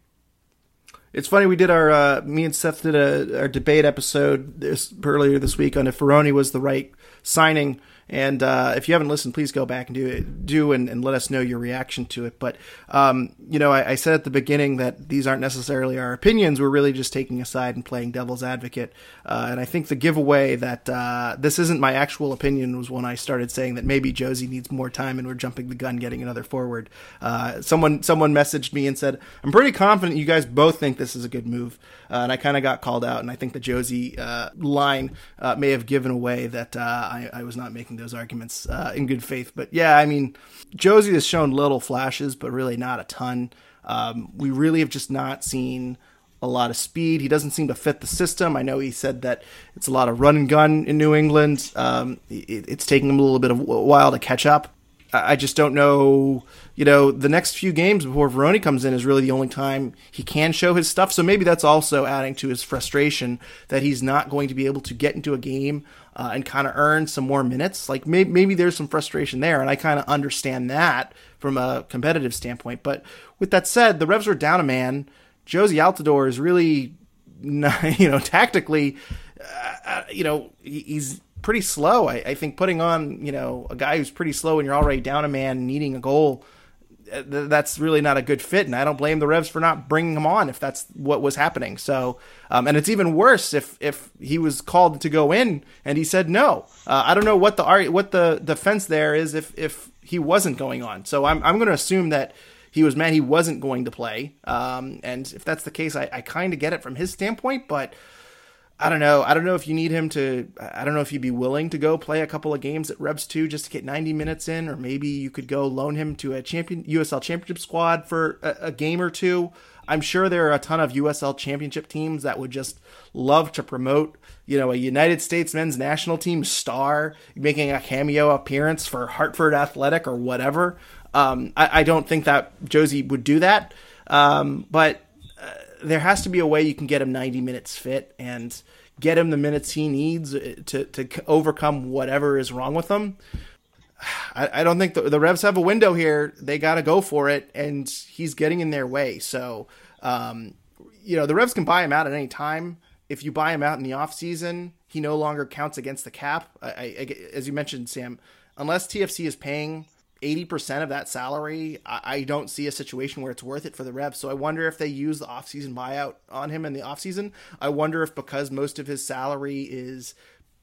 It's funny we did our uh, me and Seth did a our debate episode this earlier this week on if Vrioni was the right signing and uh, if you haven't listened, please go back and do it, do and, and let us know your reaction to it. But um, you know, I, I, said at the beginning that these aren't necessarily our opinions. We're really just taking a side and playing devil's advocate. Uh, and I think the giveaway that uh, this isn't my actual opinion was when I started saying that maybe Jozy needs more time and we're jumping the gun, getting another forward. Uh, someone someone messaged me and said, "I'm pretty confident you guys both think this is a good move." Uh, and I kind of got called out, and I think the Jozy uh, line may have given away that I, I was not making those arguments uh, in good faith. But yeah, I mean, Jozy has shown little flashes, but really not a ton. Um, we really have just not seen a lot of speed. He doesn't seem to fit the system. I know he said that it's a lot of run and gun in New England. Um, it, it's taking him a little bit of a while to catch up. I just don't know. You know, the next few games before Vrioni comes in is really the only time he can show his stuff. So maybe that's also adding to his frustration that he's not going to be able to get into a game uh, and kind of earn some more minutes. Like maybe, maybe there's some frustration there, and I kind of understand that from a competitive standpoint. But with that said, the Revs are down a man. Jozy Altidore is really, not, you know, tactically, uh, uh, you know, he's pretty slow. I, I, think putting on, you know, a guy who's pretty slow and you're already down a man needing a goal that's really not a good fit, and I don't blame the Revs for not bringing him on if that's what was happening. So, um, and it's even worse if if he was called to go in and he said no. Uh, I don't know what the what the defense there is if if he wasn't going on. So I'm I'm going to assume that he was mad he wasn't going to play. Um, and if that's the case, I, I kind of get it from his standpoint, but I don't know. I don't know if you need him to. I don't know if you'd be willing to go play a couple of games at Revs two just to get 90 minutes in, or maybe you could go loan him to a champion USL Championship squad for a, a game or two. I'm sure there are a ton of USL Championship teams that would just love to promote, you know, a United States men's national team star making a cameo appearance for Hartford Athletic or whatever. Um, I, I, don't think that Jozy would do that, um, but there has to be a way you can get him 90 minutes fit and get him the minutes he needs uh, to, to overcome whatever is wrong with him. I, I don't think the, the Revs have a window here. They got to go for it, and he's getting in their way. So, um, you know, the Revs can buy him out at any time. If you buy him out in the offseason, he no longer counts against the cap. I, I, as you mentioned, Sam, unless TFC is paying 80% of that salary, I, don't see a situation where it's worth it for the Revs. So I wonder if they use the offseason buyout on him in the offseason. I wonder if because most of his salary is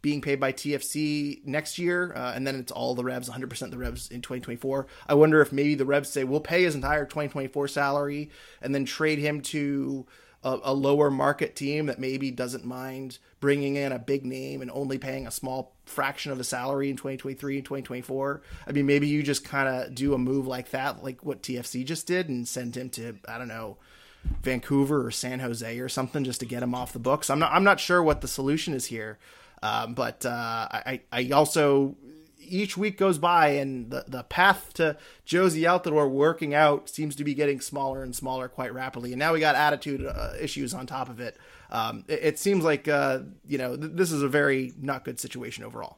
being paid by TFC next year, uh, and then it's all the Revs, 100% the Revs in 2024. I wonder if maybe the Revs say, we'll pay his entire 2024 salary and then trade him to a, a, lower market team that maybe doesn't mind bringing in a big name and only paying a small fraction of the salary in 2023 and 2024. I mean, maybe you just kind of do a move like that, like what TFC just did, and send him to I don't know. Vancouver or San Jose or something just to get him off the books. I'm not. I'm not sure what the solution is here, um, but uh, I. I also each week goes by and the, the path to Jozy Altidore working out seems to be getting smaller and smaller quite rapidly. And now we got attitude uh, issues on top of it. Um, it, it, seems like, uh, you know, th- this is a very not good situation overall.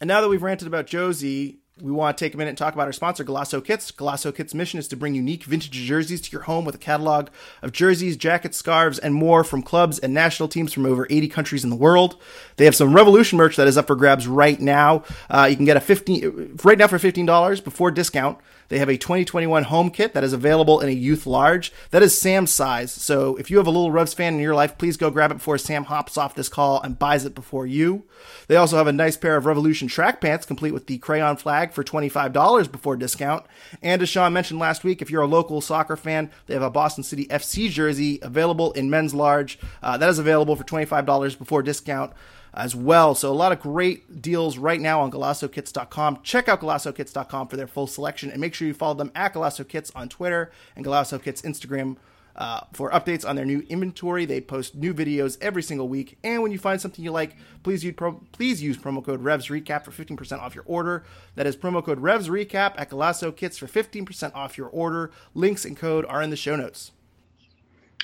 And now that we've ranted about Jozy, we want to take a minute and talk about our sponsor, Golaco Kits. Golaco Kits' mission is to bring unique vintage jerseys to your home with a catalog of jerseys, jackets, scarves, and more from clubs and national teams from over 80 countries in the world. They have some Revolution merch that is up for grabs right now. Uh, you can get a 15 right now for $15 before discount. They have a 2021 home kit that is available in a youth large. That is Sam's size. So if you have a little Revs fan in your life, please go grab it before Sam hops off this call and buys it before you. They also have a nice pair of Revolution track pants complete with the crayon flag for $25 before discount. And as Sean mentioned last week, if you're a local soccer fan, they have a Boston City FC jersey available in men's large. Uh, that is available for $25 before discount as well. So a lot of great deals right now on GolacoKits.com. Check out GolacoKits.com for their full selection and make sure you follow them at GolacoKits on Twitter and GolacoKits Instagram uh, for updates on their new inventory. They post new videos every single week. And when you find something you like, please use, pro- please use promo code RevsRecap for 15% off your order. That is promo code RevsRecap at Golaco Kits for 15% off your order. Links and code are in the show notes.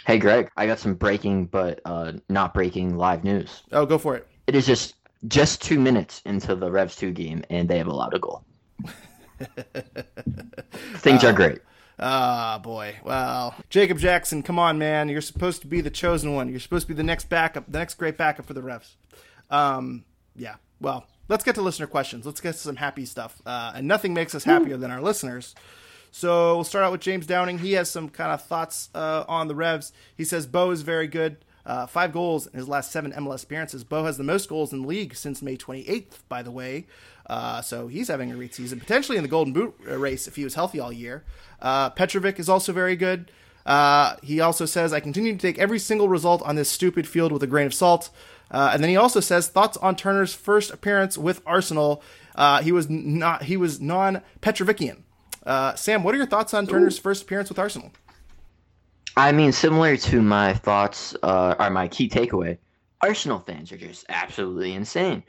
Hey, Greg, I got some breaking but uh, not breaking live news. Oh, go for it. It is just just two minutes into the Revs two game, and they have allowed a goal. Things uh, are great. Ah, boy. Well, Jacob Jackson, come on, man. You're supposed to be the chosen one. You're supposed to be the next backup, the next great backup for the refs. Um, yeah. Well, let's get to listener questions. Let's get to some happy stuff. Uh, and nothing makes us happier than our listeners. So we'll start out with James Downing. He has some kind of thoughts uh, on the Revs. He says Bou is very good. Uh, five goals in his last seven MLS appearances. Bou has the most goals in the league since May 28th, by the way. Uh, so he's having a great season, potentially in the Golden Boot race if he was healthy all year. Uh, Petrovic is also very good. Uh, he also says, I continue to take every single result on this stupid field with a grain of salt. Uh, and then he also says, thoughts on Turner's first appearance with Arsenal. Uh, he was not he was non Petrovician. Uh, Sam, what are your thoughts on Turner's Ooh. first appearance with Arsenal? I mean, similar to my thoughts, uh, are my key takeaway. Arsenal fans are just absolutely insane.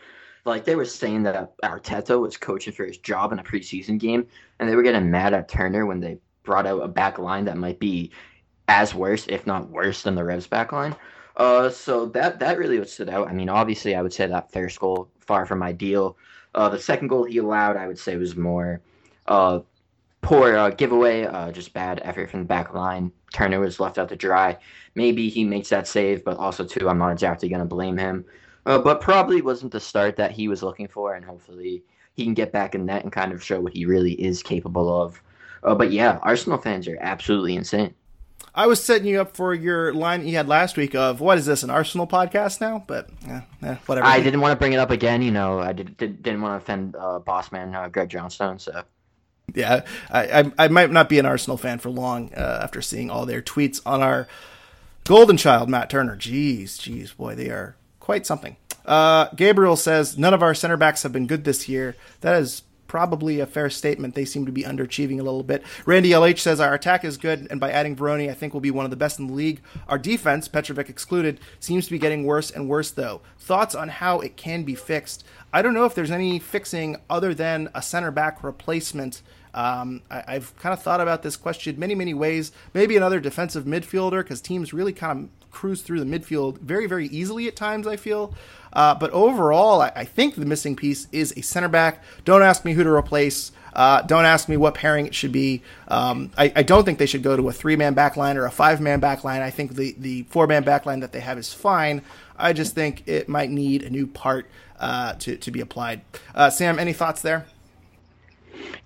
Like they were saying that Arteta was coaching for his job in a preseason game, and they were getting mad at Turner when they brought out a back line that might be as worse, if not worse, than the Revs back line. Uh, so that that really stood out. I mean, obviously, I would say that first goal far from ideal. Uh, the second goal he allowed, I would say, was more uh, poor uh, giveaway, uh, just bad effort from the back line. Turner was left out to dry. Maybe he makes that save, but also too, I'm not exactly going to blame him. Uh, but probably wasn't the start that he was looking for, and hopefully he can get back in net and kind of show what he really is capable of. Uh, but yeah, Arsenal fans are absolutely insane. I was setting you up for your line you had last week of what is this an Arsenal podcast now? But yeah, eh, whatever. I didn't want to bring it up again. You know, I did, did not want to offend uh, boss man uh, Greg Johnstone. So yeah, I, I, I might not be an Arsenal fan for long uh, after seeing all their tweets on our golden child Matt Turner. Jeez, jeez, boy, they are quite something. Uh, Gabriel says none of our center backs have been good this year. That is probably a fair statement. They seem to be underachieving a little bit. Randy LH says our attack is good, and by adding Vrioni, I think we'll be one of the best in the league. Our defense, Petrovic excluded, seems to be getting worse and worse, though. Thoughts on how it can be fixed? I don't know if there's any fixing other than a center back replacement. Um, I, have kind of thought about this question many, many ways. Maybe another defensive midfielder because teams really kind of cruise through the midfield very, very easily at times, I feel. Uh, but overall, I, I, think the missing piece is a center back. Don't ask me who to replace. Uh, don't ask me what pairing it should be. Um, I, I, don't think they should go to a three man backline or a five man backline. I think the, the four man backline that they have is fine. I just think it might need a new part uh, to, to be applied. Uh, Sam, any thoughts there?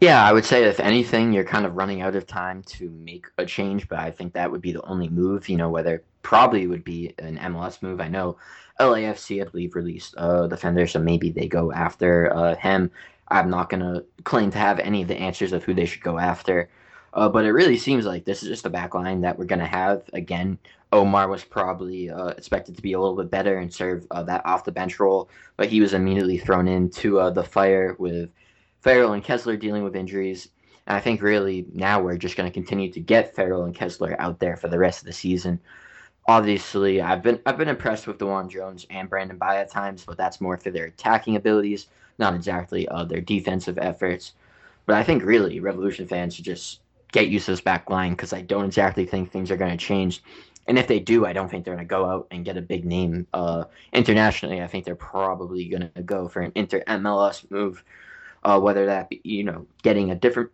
Yeah, I would say if anything, you're kind of running out of time to make a change, but I think that would be the only move, you know, whether probably would be an MLS move. I know LAFC, I believe, released a defender, so maybe they go after uh, him. I'm not going to claim to have any of the answers of who they should go after. Uh, but it really seems like this is just the back line that we're going to have. Again, Omar was probably uh, expected to be a little bit better and serve uh, that off the bench role, but he was immediately thrown into uh, the fire with Farrell and Kessler dealing with injuries. And I think really now we're just going to continue to get Farrell and Kessler out there for the rest of the season obviously I've been I've been impressed with DeJuan Jones and Brandon Bye at times, but that's more for their attacking abilities, not exactly uh, their defensive efforts. But I think really Revolution fans should just get used to this back line because I don't exactly think things are going to change. And if they do, I don't think they're going to go out and get a big name uh, internationally. I think they're probably going to go for an inter MLS move, uh, whether that be you know getting a different,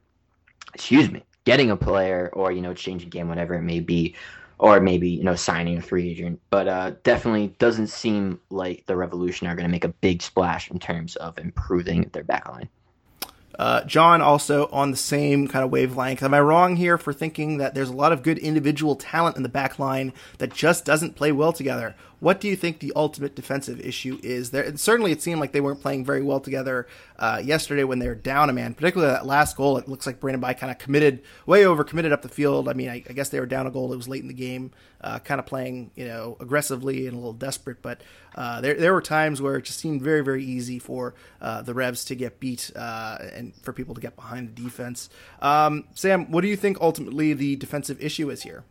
excuse me, getting a player or you know changing game, whatever it may be or maybe you know signing a free agent. But uh, definitely doesn't seem like the Revolution are going to make a big splash in terms of improving their backline. Uh, John also on the same kind of wavelength. Am I wrong here for thinking that there's a lot of good individual talent in the back line that just doesn't play well together? What do you think the ultimate defensive issue is there? And certainly, it seemed like they weren't playing very well together uh, yesterday when they were down a man. Particularly that last goal, it looks like Brandon Bye kind of committed, way over committed up the field. I mean, I, I, guess they were down a goal. It was late in the game, uh, kind of playing you know aggressively and a little desperate. But uh, there there were times where it just seemed very very easy for uh, the Revs to get beat uh, and for people to get behind the defense. Um, Sam, what do you think ultimately the defensive issue is here?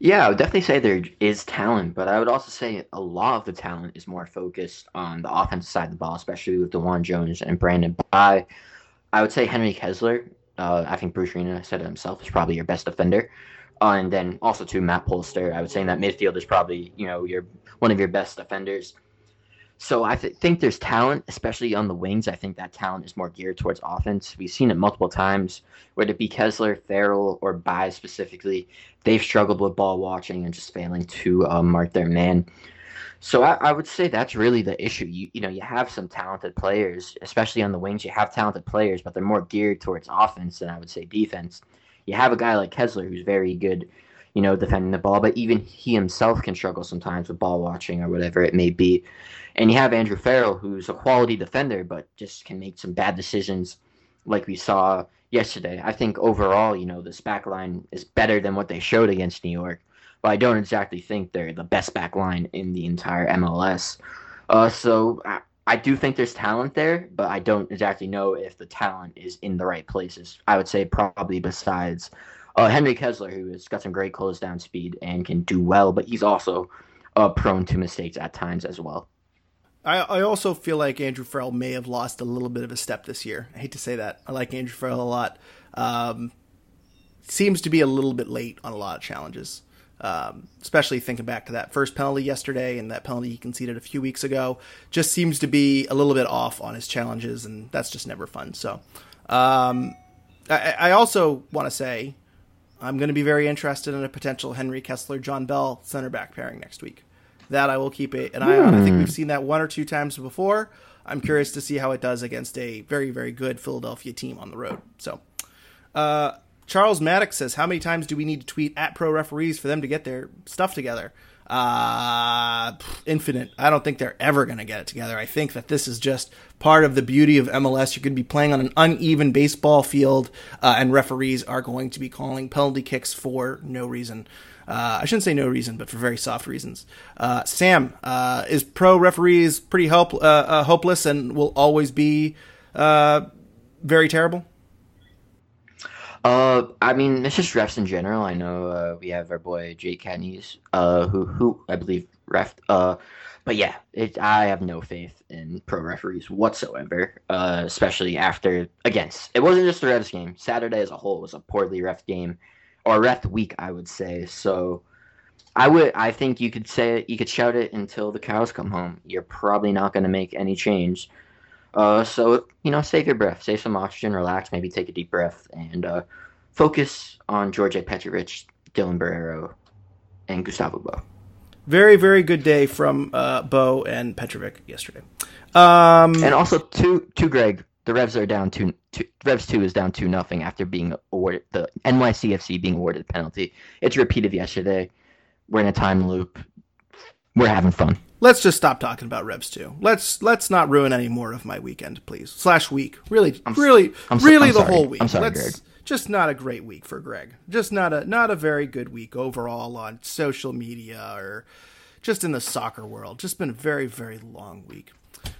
Yeah, I would definitely say there is talent, but I would also say a lot of the talent is more focused on the offensive side of the ball, especially with DeJuan Jones and Brandon Bye. I would say Henry Kessler. Uh, I think Bruce Arena said it himself is probably your best defender, uh, and then also to Matt Polster. I would say that midfield is probably you know your one of your best defenders. So I th- think there's talent, especially on the wings. I think that talent is more geared towards offense. We've seen it multiple times, whether it be Kessler, Farrell, or Bye specifically. They've struggled with ball watching and just failing to uh, mark their man. So I, I, would say that's really the issue. You you know you have some talented players, especially on the wings. You have talented players, but they're more geared towards offense than I would say defense. You have a guy like Kessler who's very good, you know, defending the ball, but even he himself can struggle sometimes with ball watching or whatever it may be. And you have Andrew Farrell, who's a quality defender, but just can make some bad decisions, like we saw yesterday. I think overall, you know, this back line is better than what they showed against New York, but I don't exactly think they're the best back line in the entire MLS. Uh, so I, I do think there's talent there, but I don't exactly know if the talent is in the right places. I would say probably besides uh, Henry Kessler, who has got some great close down speed and can do well, but he's also uh, prone to mistakes at times as well. I, I also feel like Andrew Farrell may have lost a little bit of a step this year. I hate to say that. I like Andrew Farrell a lot. Um, seems to be a little bit late on a lot of challenges. Um, especially thinking back to that first penalty yesterday and that penalty he conceded a few weeks ago, just seems to be a little bit off on his challenges, and that's just never fun. So, um, I, I, also want to say I'm going to be very interested in a potential Henry Kessler John Bell center back pairing next week that I will keep it an eye on. I think we've seen that one or two times before. I'm curious to see how it does against a very, very good Philadelphia team on the road. So, uh, Charles Maddox says, How many times do we need to tweet at pro referees for them to get their stuff together? Uh, infinite. I don't think they're ever going to get it together. I think that this is just part of the beauty of MLS. You're going to be playing on an uneven baseball field, uh, and referees are going to be calling penalty kicks for no reason. Uh, I shouldn't say no reason, but for very soft reasons. Uh, Sam, uh, is pro referees pretty help, uh, uh, hopeless and will always be very terrible? Uh, I mean, it's just refs in general. I know uh, we have our boy Jake uh, who who I believe ref. Uh, but yeah, it, I have no faith in pro referees whatsoever. Uh, especially after against it wasn't just the Revs game. Saturday as a whole was a poorly ref game or ref week, I would say. So I would I think you could say it, you could shout it until the cows come home. You're probably not going to make any change. Uh, so you know, save your breath, save some oxygen, relax, maybe take a deep breath, and uh, focus on Djordje Petrovic, Dylan Borrero, and Gustavo Bou. Very, very good day from uh, Bou and Petrovic yesterday. Um, and also to to Greg, the Revs are down two, two Revs two is down two nothing after being awarded the NYCFC being awarded the penalty. It's repeated yesterday. We're in a time loop. We're having fun. Let's just stop talking about Revs two. Let's let's not ruin any more of my weekend, please. Slash week. Really, I'm, really, I'm really I'm the sorry. whole week. I'm sorry, let's, Greg. Just not a great week for Greg. Just not a not a very good week overall on social media or just in the soccer world. Just been a very very long week.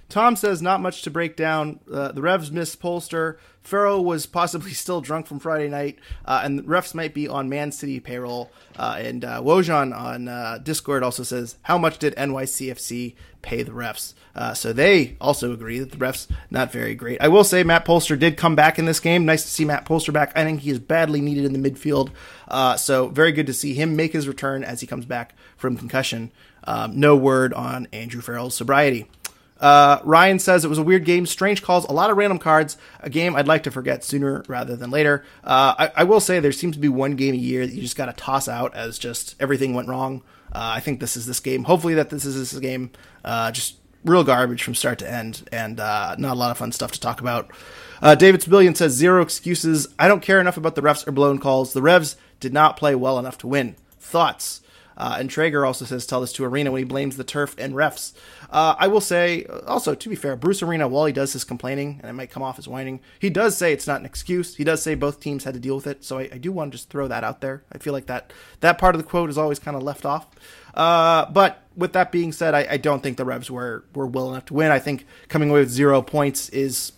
Tom says not much to break down. Uh, the Revs missed Polster. Farrell was possibly still drunk from Friday night, uh, and the refs might be on Man City payroll. Uh, and uh, Wojan on uh, Discord also says, How much did NYCFC pay the refs? Uh, so they also agree that the refs not very great. I will say Matt Polster did come back in this game. Nice to see Matt Polster back. I think he is badly needed in the midfield. Uh, so very good to see him make his return as he comes back from concussion. Um, no word on Andrew Farrell's sobriety. Uh, Ryan says it was a weird game, strange calls, a lot of random cards, a game I'd like to forget sooner rather than later. Uh, I, I, will say there seems to be one game a year that you just got to toss out as just everything went wrong. Uh, I think this is this game. Hopefully that this is this game. Uh, just real garbage from start to end, and uh, not a lot of fun stuff to talk about. Uh, David Sbillion says zero excuses. I don't care enough about the refs or blown calls. The Revs did not play well enough to win. Thoughts? Uh, and Traeger also says, tell this to Arena when he blames the turf and refs. Uh, I will say, also, to be fair, Bruce Arena, while he does his complaining, and it might come off as whining, he does say it's not an excuse. He does say both teams had to deal with it. So I, I do want to just throw that out there. I feel like that, that part of the quote is always kind of left off. Uh, but with that being said, I, I, don't think the Revs were, were well enough to win. I think coming away with zero points is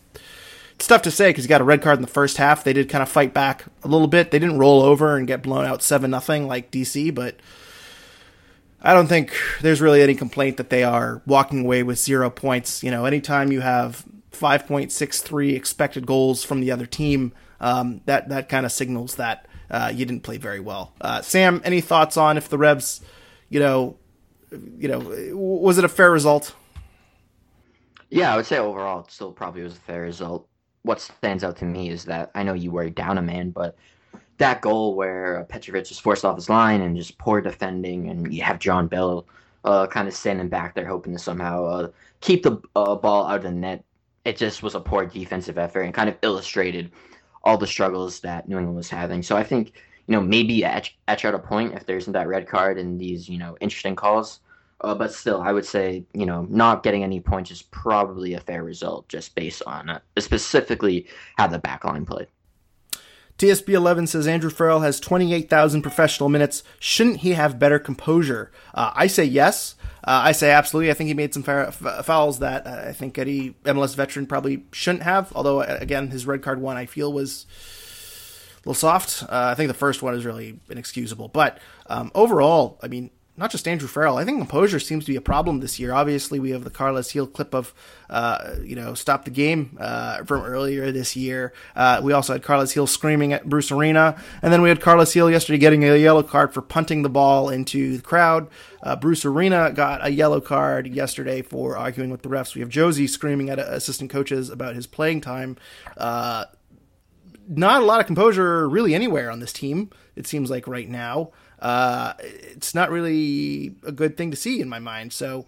it's tough to say because you got a red card in the first half. They did kind of fight back a little bit. They didn't roll over and get blown out seven nothing like DC, but I don't think there's really any complaint that they are walking away with zero points. You know, anytime you have 5.63 expected goals from the other team, um, that that kind of signals that uh, you didn't play very well. Uh, Sam, any thoughts on if the Revs, you know, you know, was it a fair result? Yeah, I would say overall it still probably was a fair result. What stands out to me is that I know you were down a man, but that goal where Petrovic is forced off his line and just poor defending, and you have John Bell uh, kind of standing back there hoping to somehow uh, keep the uh, ball out of the net. It just was a poor defensive effort and kind of illustrated all the struggles that New England was having. So I think you know maybe etch, etch out a point if there isn't that red card and these you know interesting calls. Uh, but still, I would say you know not getting any points is probably a fair result just based on uh, specifically how the backline played. TSB 11 says Andrew Farrell has 28,000 professional minutes. Shouldn't he have better composure? Uh, I say yes. Uh, I say absolutely. I think he made some fouls that uh, I think any MLS veteran probably shouldn't have. Although, uh, again, his red card one I feel was a little soft. Uh, I think the first one is really inexcusable. But um, overall, I mean, not just Andrew Farrell. I think composure seems to be a problem this year. Obviously, we have the Carlos Gil clip of, uh, you know, stop the game uh, from earlier this year. Uh, we also had Carlos Gil screaming at Bruce Arena, and then we had Carlos Gil yesterday getting a yellow card for punting the ball into the crowd. Uh, Bruce Arena got a yellow card yesterday for arguing with the refs. We have Jozy screaming at assistant coaches about his playing time uh, not a lot of composure really anywhere on this team. It seems like right now uh, it's not really a good thing to see in my mind. So,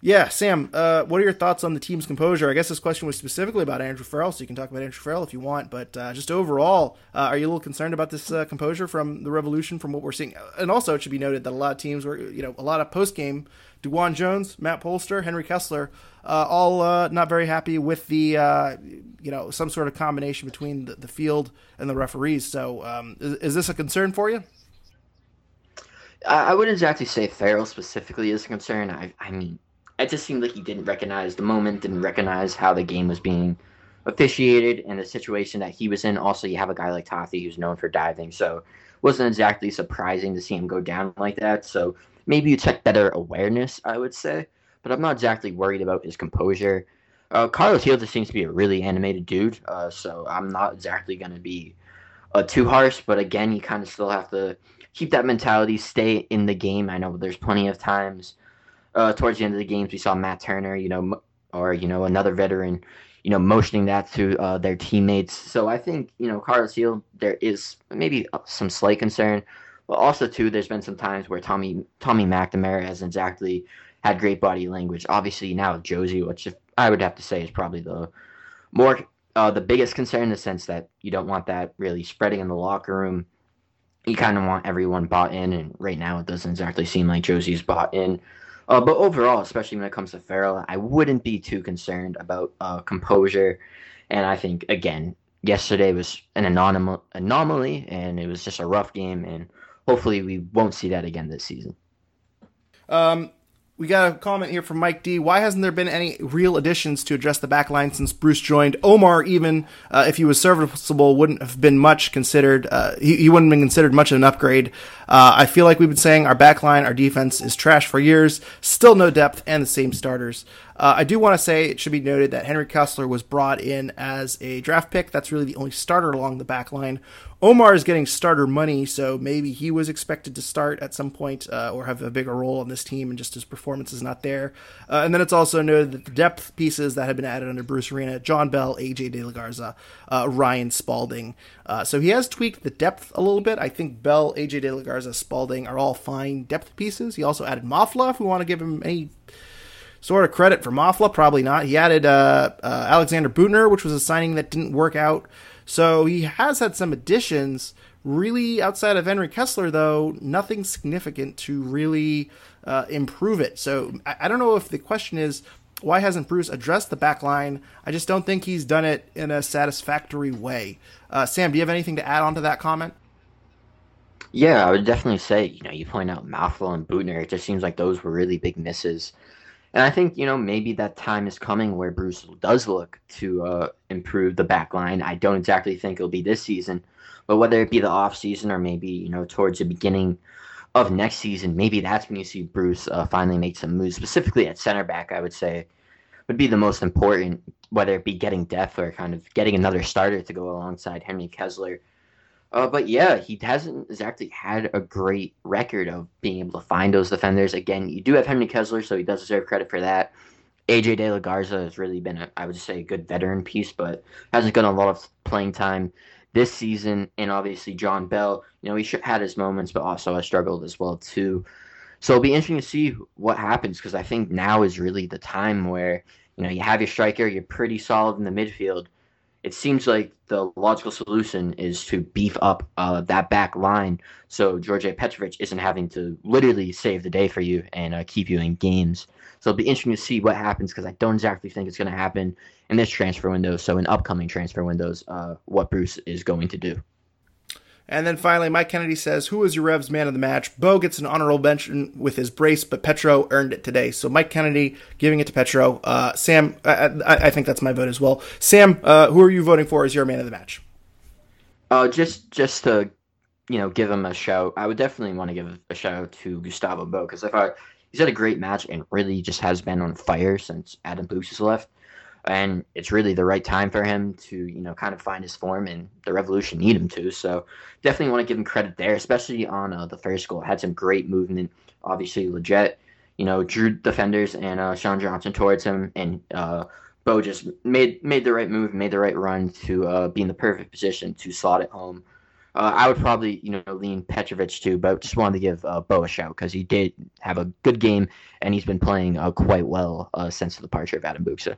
yeah, Sam, uh, what are your thoughts on the team's composure? I guess this question was specifically about Andrew Farrell, so you can talk about Andrew Farrell if you want. But uh, just overall, uh, are you a little concerned about this uh, composure from the Revolution, from what we're seeing? And also, it should be noted that a lot of teams were, you know, a lot of post game, DeJuan Jones, Matt Polster, Henry Kessler, uh, all not very happy with the, you know, some sort of combination between the, the field and the referees. So, um, is, is this a concern for you? I, wouldn't exactly say Farrell specifically is a concern. I, I mean, it just seemed like he didn't recognize the moment, didn't recognize how the game was being officiated and the situation that he was in. Also, you have a guy like Taty who's known for diving, so wasn't exactly surprising to see him go down like that. So maybe you check better awareness, I would say. But I'm not exactly worried about his composure. Uh, Carlos Gil just seems to be a really animated dude, uh, so I'm not exactly going to be uh, too harsh. But again, you kind of still have to keep that mentality, stay in the game. I know there's plenty of times uh, towards the end of the games we saw Matt Turner, you know, or you know another veteran, you know, motioning that to uh, their teammates. So I think you know Carlos Gil, there is maybe some slight concern, but also too there's been some times where Tommy Tommy McNamara hasn't exactly had great body language. Obviously now with Jozy, which I would have to say is probably the more uh, the biggest concern in the sense that you don't want that really spreading in the locker room you kind of want everyone bought in, and right now it doesn't exactly seem like Jozy's bought in. Uh, but overall, especially when it comes to Farrell, I wouldn't be too concerned about uh, composure. And I think again, yesterday was an anom- anomaly, and it was just a rough game. And hopefully, we won't see that again this season. Um, we got a comment here from Mike D. Why hasn't there been any real additions to address the back line since Bruce joined? Omar, even uh, if he was serviceable, wouldn't have been much considered. Uh, he, he, wouldn't have been considered much of an upgrade. Uh, I feel like we've been saying our back line, our defense is trash for years. Still no depth and the same starters. Uh, I do want to say it should be noted that Henry Kessler was brought in as a draft pick. That's really the only starter along the back line. Omar is getting starter money, so maybe he was expected to start at some point uh, or have a bigger role on this team, and just his performance is not there. Uh, and then it's also noted that the depth pieces that have been added under Bruce Arena John Bell, AJ De La Garza, uh, Ryan Spalding. Uh, so he has tweaked the depth a little bit. I think Bell, AJ De La Garza, Spalding are all fine depth pieces. He also added Mafla, if we want to give him any sort of credit for Mafla, probably not. He added uh, uh, Alexander Büttner, which was a signing that didn't work out. So he has had some additions. Really, outside of Henry Kessler, though, nothing significant to really uh, improve it. So I, I, don't know if the question is why hasn't Bruce addressed the back line? I just don't think he's done it in a satisfactory way. Uh, Sam, do you have anything to add on to that comment? Yeah, I would definitely say, you know, you point out Mafla and Büttner. It just seems like those were really big misses. And I think, you know, maybe that time is coming where Bruce does look to uh, improve the back line. I don't exactly think it'll be this season, but whether it be the off season or maybe, you know, towards the beginning of next season, maybe that's when you see Bruce uh, finally make some moves, specifically at center back, I would say would be the most important, whether it be getting depth or kind of getting another starter to go alongside Henry Kessler. Uh, but yeah, he hasn't exactly had a great record of being able to find those defenders. Again, you do have Henry Kessler, so he does deserve credit for that. AJ De La Garza has really been, a, I would say, a good veteran piece, but hasn't gotten a lot of playing time this season. And obviously, John Bell, you know, he had his moments, but also has struggled as well too. So it'll be interesting to see what happens because I think now is really the time where you know you have your striker, you're pretty solid in the midfield, it seems like the logical solution is to beef up uh, that back line so Djordje Petrovic isn't having to literally save the day for you and uh, keep you in games. So it'll be interesting to see what happens because I don't exactly think it's going to happen in this transfer window. So in upcoming transfer windows, uh, what Bruce is going to do. And then finally, Mike Kennedy says, Who was your Revs man of the match? Bou gets an honorable mention with his brace, but Petro earned it today. So Mike Kennedy giving it to Petro. Uh, Sam, I, I, I, think that's my vote as well. Sam, uh, who are you voting for as your man of the match? Uh, just just to you know give him a shout, I would definitely want to give a shout out to Gustavo Bou because I thought he's had a great match and really just has been on fire since Adam Buksa has left and it's really the right time for him to you know kind of find his form and the revolution need him to. So definitely want to give him credit there especially on uh, the first goal. Had some great movement obviously legit you know drew defenders and uh, sean johnson towards him and uh, Bou just made made the right move made the right run to uh, be in the perfect position to slot it home. Uh, I would probably, you know, lean Petrovic too, but just wanted to give uh, Bou a shout because he did have a good game and he's been playing quite well since the departure of Adam Buksa.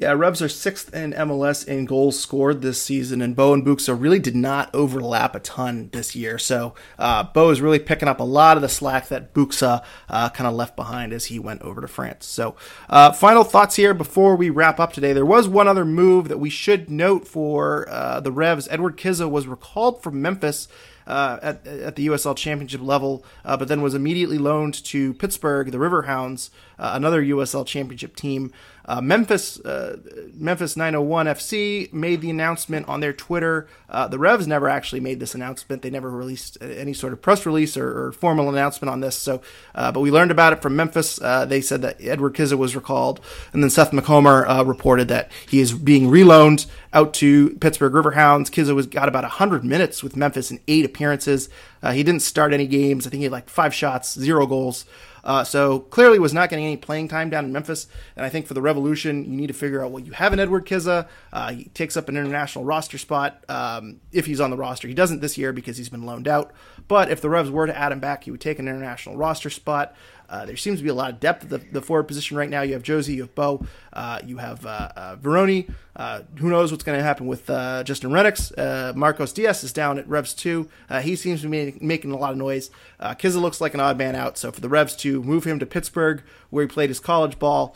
Yeah, Revs are sixth in MLS in goals scored this season, and Bou and Buksa really did not overlap a ton this year. So uh, Bou is really picking up a lot of the slack that Buksa uh, kind of left behind as he went over to France. So, uh, final thoughts here before we wrap up today. There was one other move that we should note for uh, the Revs. Edward Kizza was recalled from Memphis uh, at, at the USL Championship level, uh, but then was immediately loaned to Pittsburgh, the Riverhounds, uh, another USL Championship team. Uh, Memphis, uh, Memphis 901 FC made the announcement on their Twitter. Uh, the Revs never actually made this announcement. They never released any sort of press release or, or formal announcement on this. So, but we learned about it from Memphis. they said that Edward Kizza was recalled, and then Seth Macomber reported that he is being reloaned out to Pittsburgh Riverhounds. Kizza was got about 100 minutes with Memphis in eight appearances. Uh, he didn't start any games. I think he had like five shots, zero goals. Uh, so clearly was not getting any playing time down in Memphis. And I think for the Revolution, you need to figure out what you have in Edward Kizza. Uh, he takes up an international roster spot um, if he's on the roster. He doesn't this year because he's been loaned out. But if the Revs were to add him back, he would take an international roster spot. Uh, there seems to be a lot of depth at the, the forward position right now. You have Jozy, you have Bou, uh, you have uh, uh Vrioni. Uh, who knows what's going to happen with uh, Justin Rennicks? Marcos Diaz is down at Revs 2. he seems to be making a lot of noise. Uh, Kizza looks like an odd man out. So for the Revs to move him to Pittsburgh, where he played his college ball,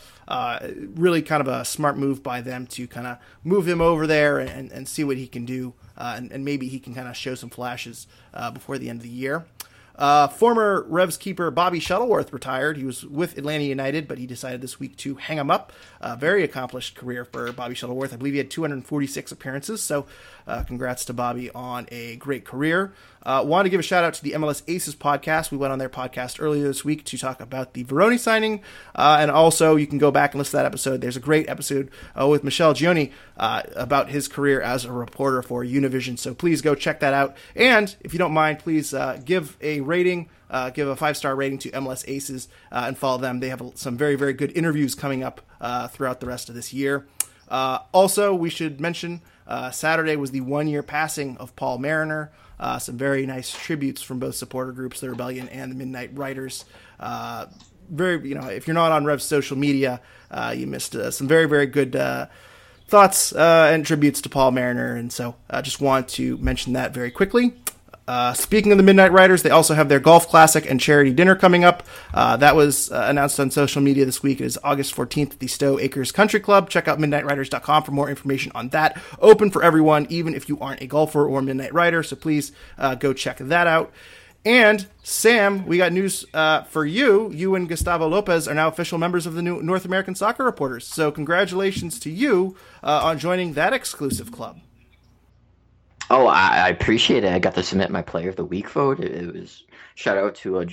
really kind of a smart move by them to kind of move him over there and, and see what he can do. And, and, maybe he can kind of show some flashes before the end of the year. Uh, former Revs keeper Bobby Shuttleworth retired. He was with Atlanta United, but he decided this week to hang him up. A very accomplished career for Bobby Shuttleworth. I believe he had 246 appearances, so uh, congrats to Bobby on a great career. Uh, want to give a shout out to the MLS Aces podcast. We went on their podcast earlier this week to talk about the Vrioni signing, uh, and also you can go back and listen to that episode. There's a great episode uh, with Michele Giannone uh, about his career as a reporter for Univision. So please go check that out. And if you don't mind, please uh, give a rating. Uh, give a five star rating to MLS Aces uh, and follow them. They have some very, very good interviews coming up uh, throughout the rest of this year. Uh, also, we should mention Saturday was the one year passing of Paul Mariner. Uh, some very nice tributes from both supporter groups, the Rebellion and the Midnight Riders. Uh, very, you know, if you're not on Rev's social media, uh, you missed uh, some very, very good uh, thoughts uh, and tributes to Paul Mariner. And so I just want to mention that very quickly. Uh, speaking of the Midnight Riders, they also have their golf classic and charity dinner coming up. Uh, that was uh, announced on social media this week. It is August 14th at the Stowe Acres Country Club. Check out midnightriders.com for more information on that. Open for everyone, even if you aren't a golfer or Midnight Rider. So please uh, go check that out. And Sam, we got news uh, for you. You and Gustavo Lopez are now official members of the new North American Soccer Reporters. So congratulations to you uh, on joining that exclusive club. Oh, I, I, appreciate it. I got to submit my Player of the Week vote. It, it was shout out to uh,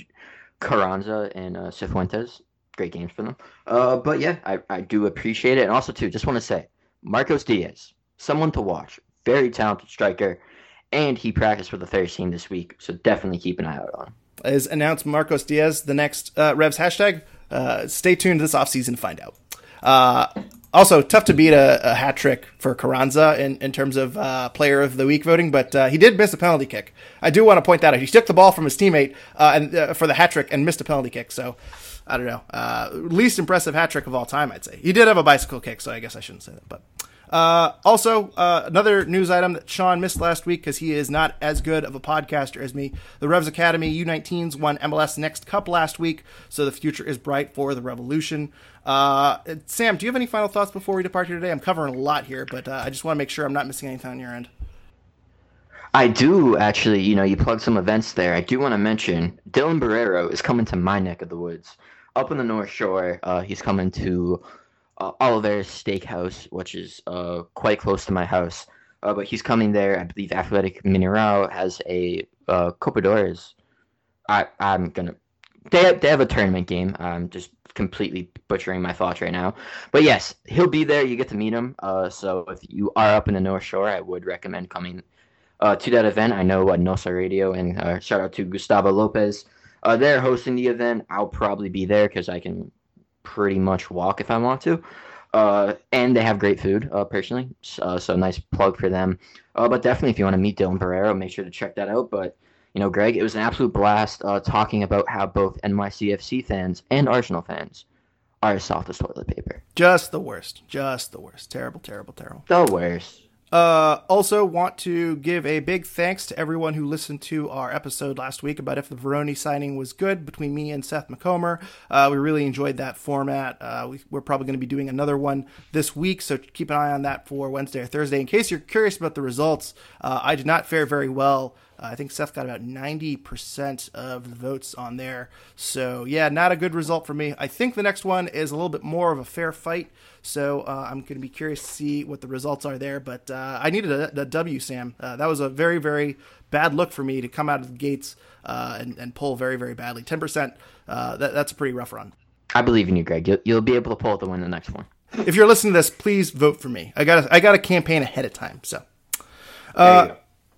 Carranza and uh, Cifuentes. Great games for them. Uh, but yeah, I, I do appreciate it. And also, too, just want to say Marcos Diaz, someone to watch. Very talented striker. And he practiced for the first team this week. So definitely keep an eye out on him. As announced Marcos Diaz, the next uh, Revs hashtag. Uh, stay tuned this offseason to find out. Uh, also, tough to beat a, a hat trick for Carranza in, in terms of uh, player of the week voting, but uh, he did miss a penalty kick. I do want to point that out. He took the ball from his teammate uh, and uh, for the hat trick and missed a penalty kick. So I don't know. Uh, least impressive hat trick of all time, I'd say. He did have a bicycle kick, so I guess I shouldn't say that. But uh, also, uh, another news item that Sean missed last week because he is not as good of a podcaster as me. The Revs Academy U19s won MLS Next Cup last week, so the future is bright for the Revolution. Uh, Sam, do you have any final thoughts before we depart here today? I'm covering a lot here, but uh, I just want to make sure I'm not missing anything on your end. I do actually, you know, you plugged some events there. I do want to mention Dylan Borrero is coming to my neck of the woods, up in the North Shore. Uh, he's coming to uh, Oliver's Steakhouse, which is uh, quite close to my house. Uh, but he's coming there. I believe Athletic Mineral has a uh, Copa Doors. I I'm gonna. They have, they have a tournament game. I'm just completely butchering my thoughts right now. But yes, he'll be there. You get to meet him. Uh, so if you are up in the North Shore, I would recommend coming uh, to that event. I know uh, Nosa Radio and uh, shout out to Gustavo Lopez. Uh, they're hosting the event. I'll probably be there because I can pretty much walk if I want to. Uh, and they have great food, uh, personally. Uh, so nice plug for them. Uh, but definitely, if you want to meet Dylan Borrero, make sure to check that out. But you know, Greg, it was an absolute blast uh, talking about how both NYCFC fans and Arsenal fans are as soft as toilet paper. Just the worst. Just the worst. Terrible, terrible, terrible. The worst. Uh, also, want to give a big thanks to everyone who listened to our episode last week about if the Vrioni signing was good between me and Seth McComer. Uh, we really enjoyed that format. Uh, we, we're probably going to be doing another one this week, so keep an eye on that for Wednesday or Thursday. In case you're curious about the results, uh, I did not fare very well. Uh, I think Seth got about 90% of the votes on there. So, yeah, not a good result for me. I think the next one is a little bit more of a fair fight. So, uh, I'm going to be curious to see what the results are there. But uh, I needed a, a W, Sam. Uh, that was a very, very bad look for me to come out of the gates uh, and, and, pull very, very badly. 10%, uh, that, that's a pretty rough run. I believe in you, Greg. You'll, you'll be able to pull it to win the next one. If you're listening to this, please vote for me. I got I got a campaign ahead of time. So,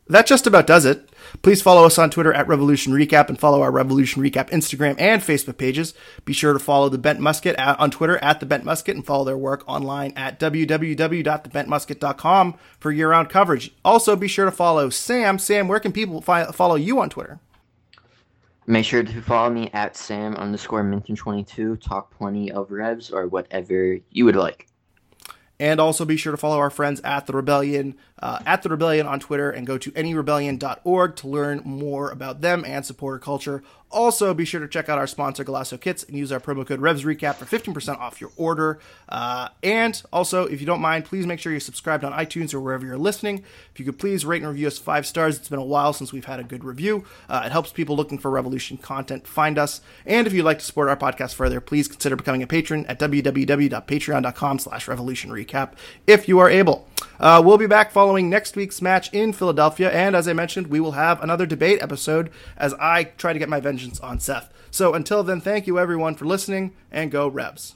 that just about does it. Please follow us on Twitter at Revolution Recap and follow our Revolution Recap Instagram and Facebook pages. Be sure to follow the Bent Musket at, on Twitter at the Bent Musket and follow their work online at www.thebentmusket.com for year-round coverage. Also, be sure to follow Sam. Sam, where can people fi- follow you on Twitter? Make sure to follow me at Sam underscore Minton22. Talk plenty of revs or whatever you would like. And also be sure to follow our friends at The Rebellion, uh, at The Rebellion on Twitter, and go to nerebellion.org to learn more about them and supporter culture. Also, be sure to check out our sponsor, Golaco Kits, and use our promo code RevsRecap for 15% off your order. Uh, and also, if you don't mind, please make sure you're subscribed on iTunes or wherever you're listening. If you could please rate and review us five stars, it's been a while since we've had a good review. Uh, it helps people looking for Revolution content find us. And if you'd like to support our podcast further, please consider becoming a patron at www.patreon.com slash revolution recap if you are able. Uh, we'll be back following next week's match in Philadelphia, and as I mentioned, we will have another debate episode as I try to get my vengeance on Seth. So until then, thank you everyone for listening, and go Revs.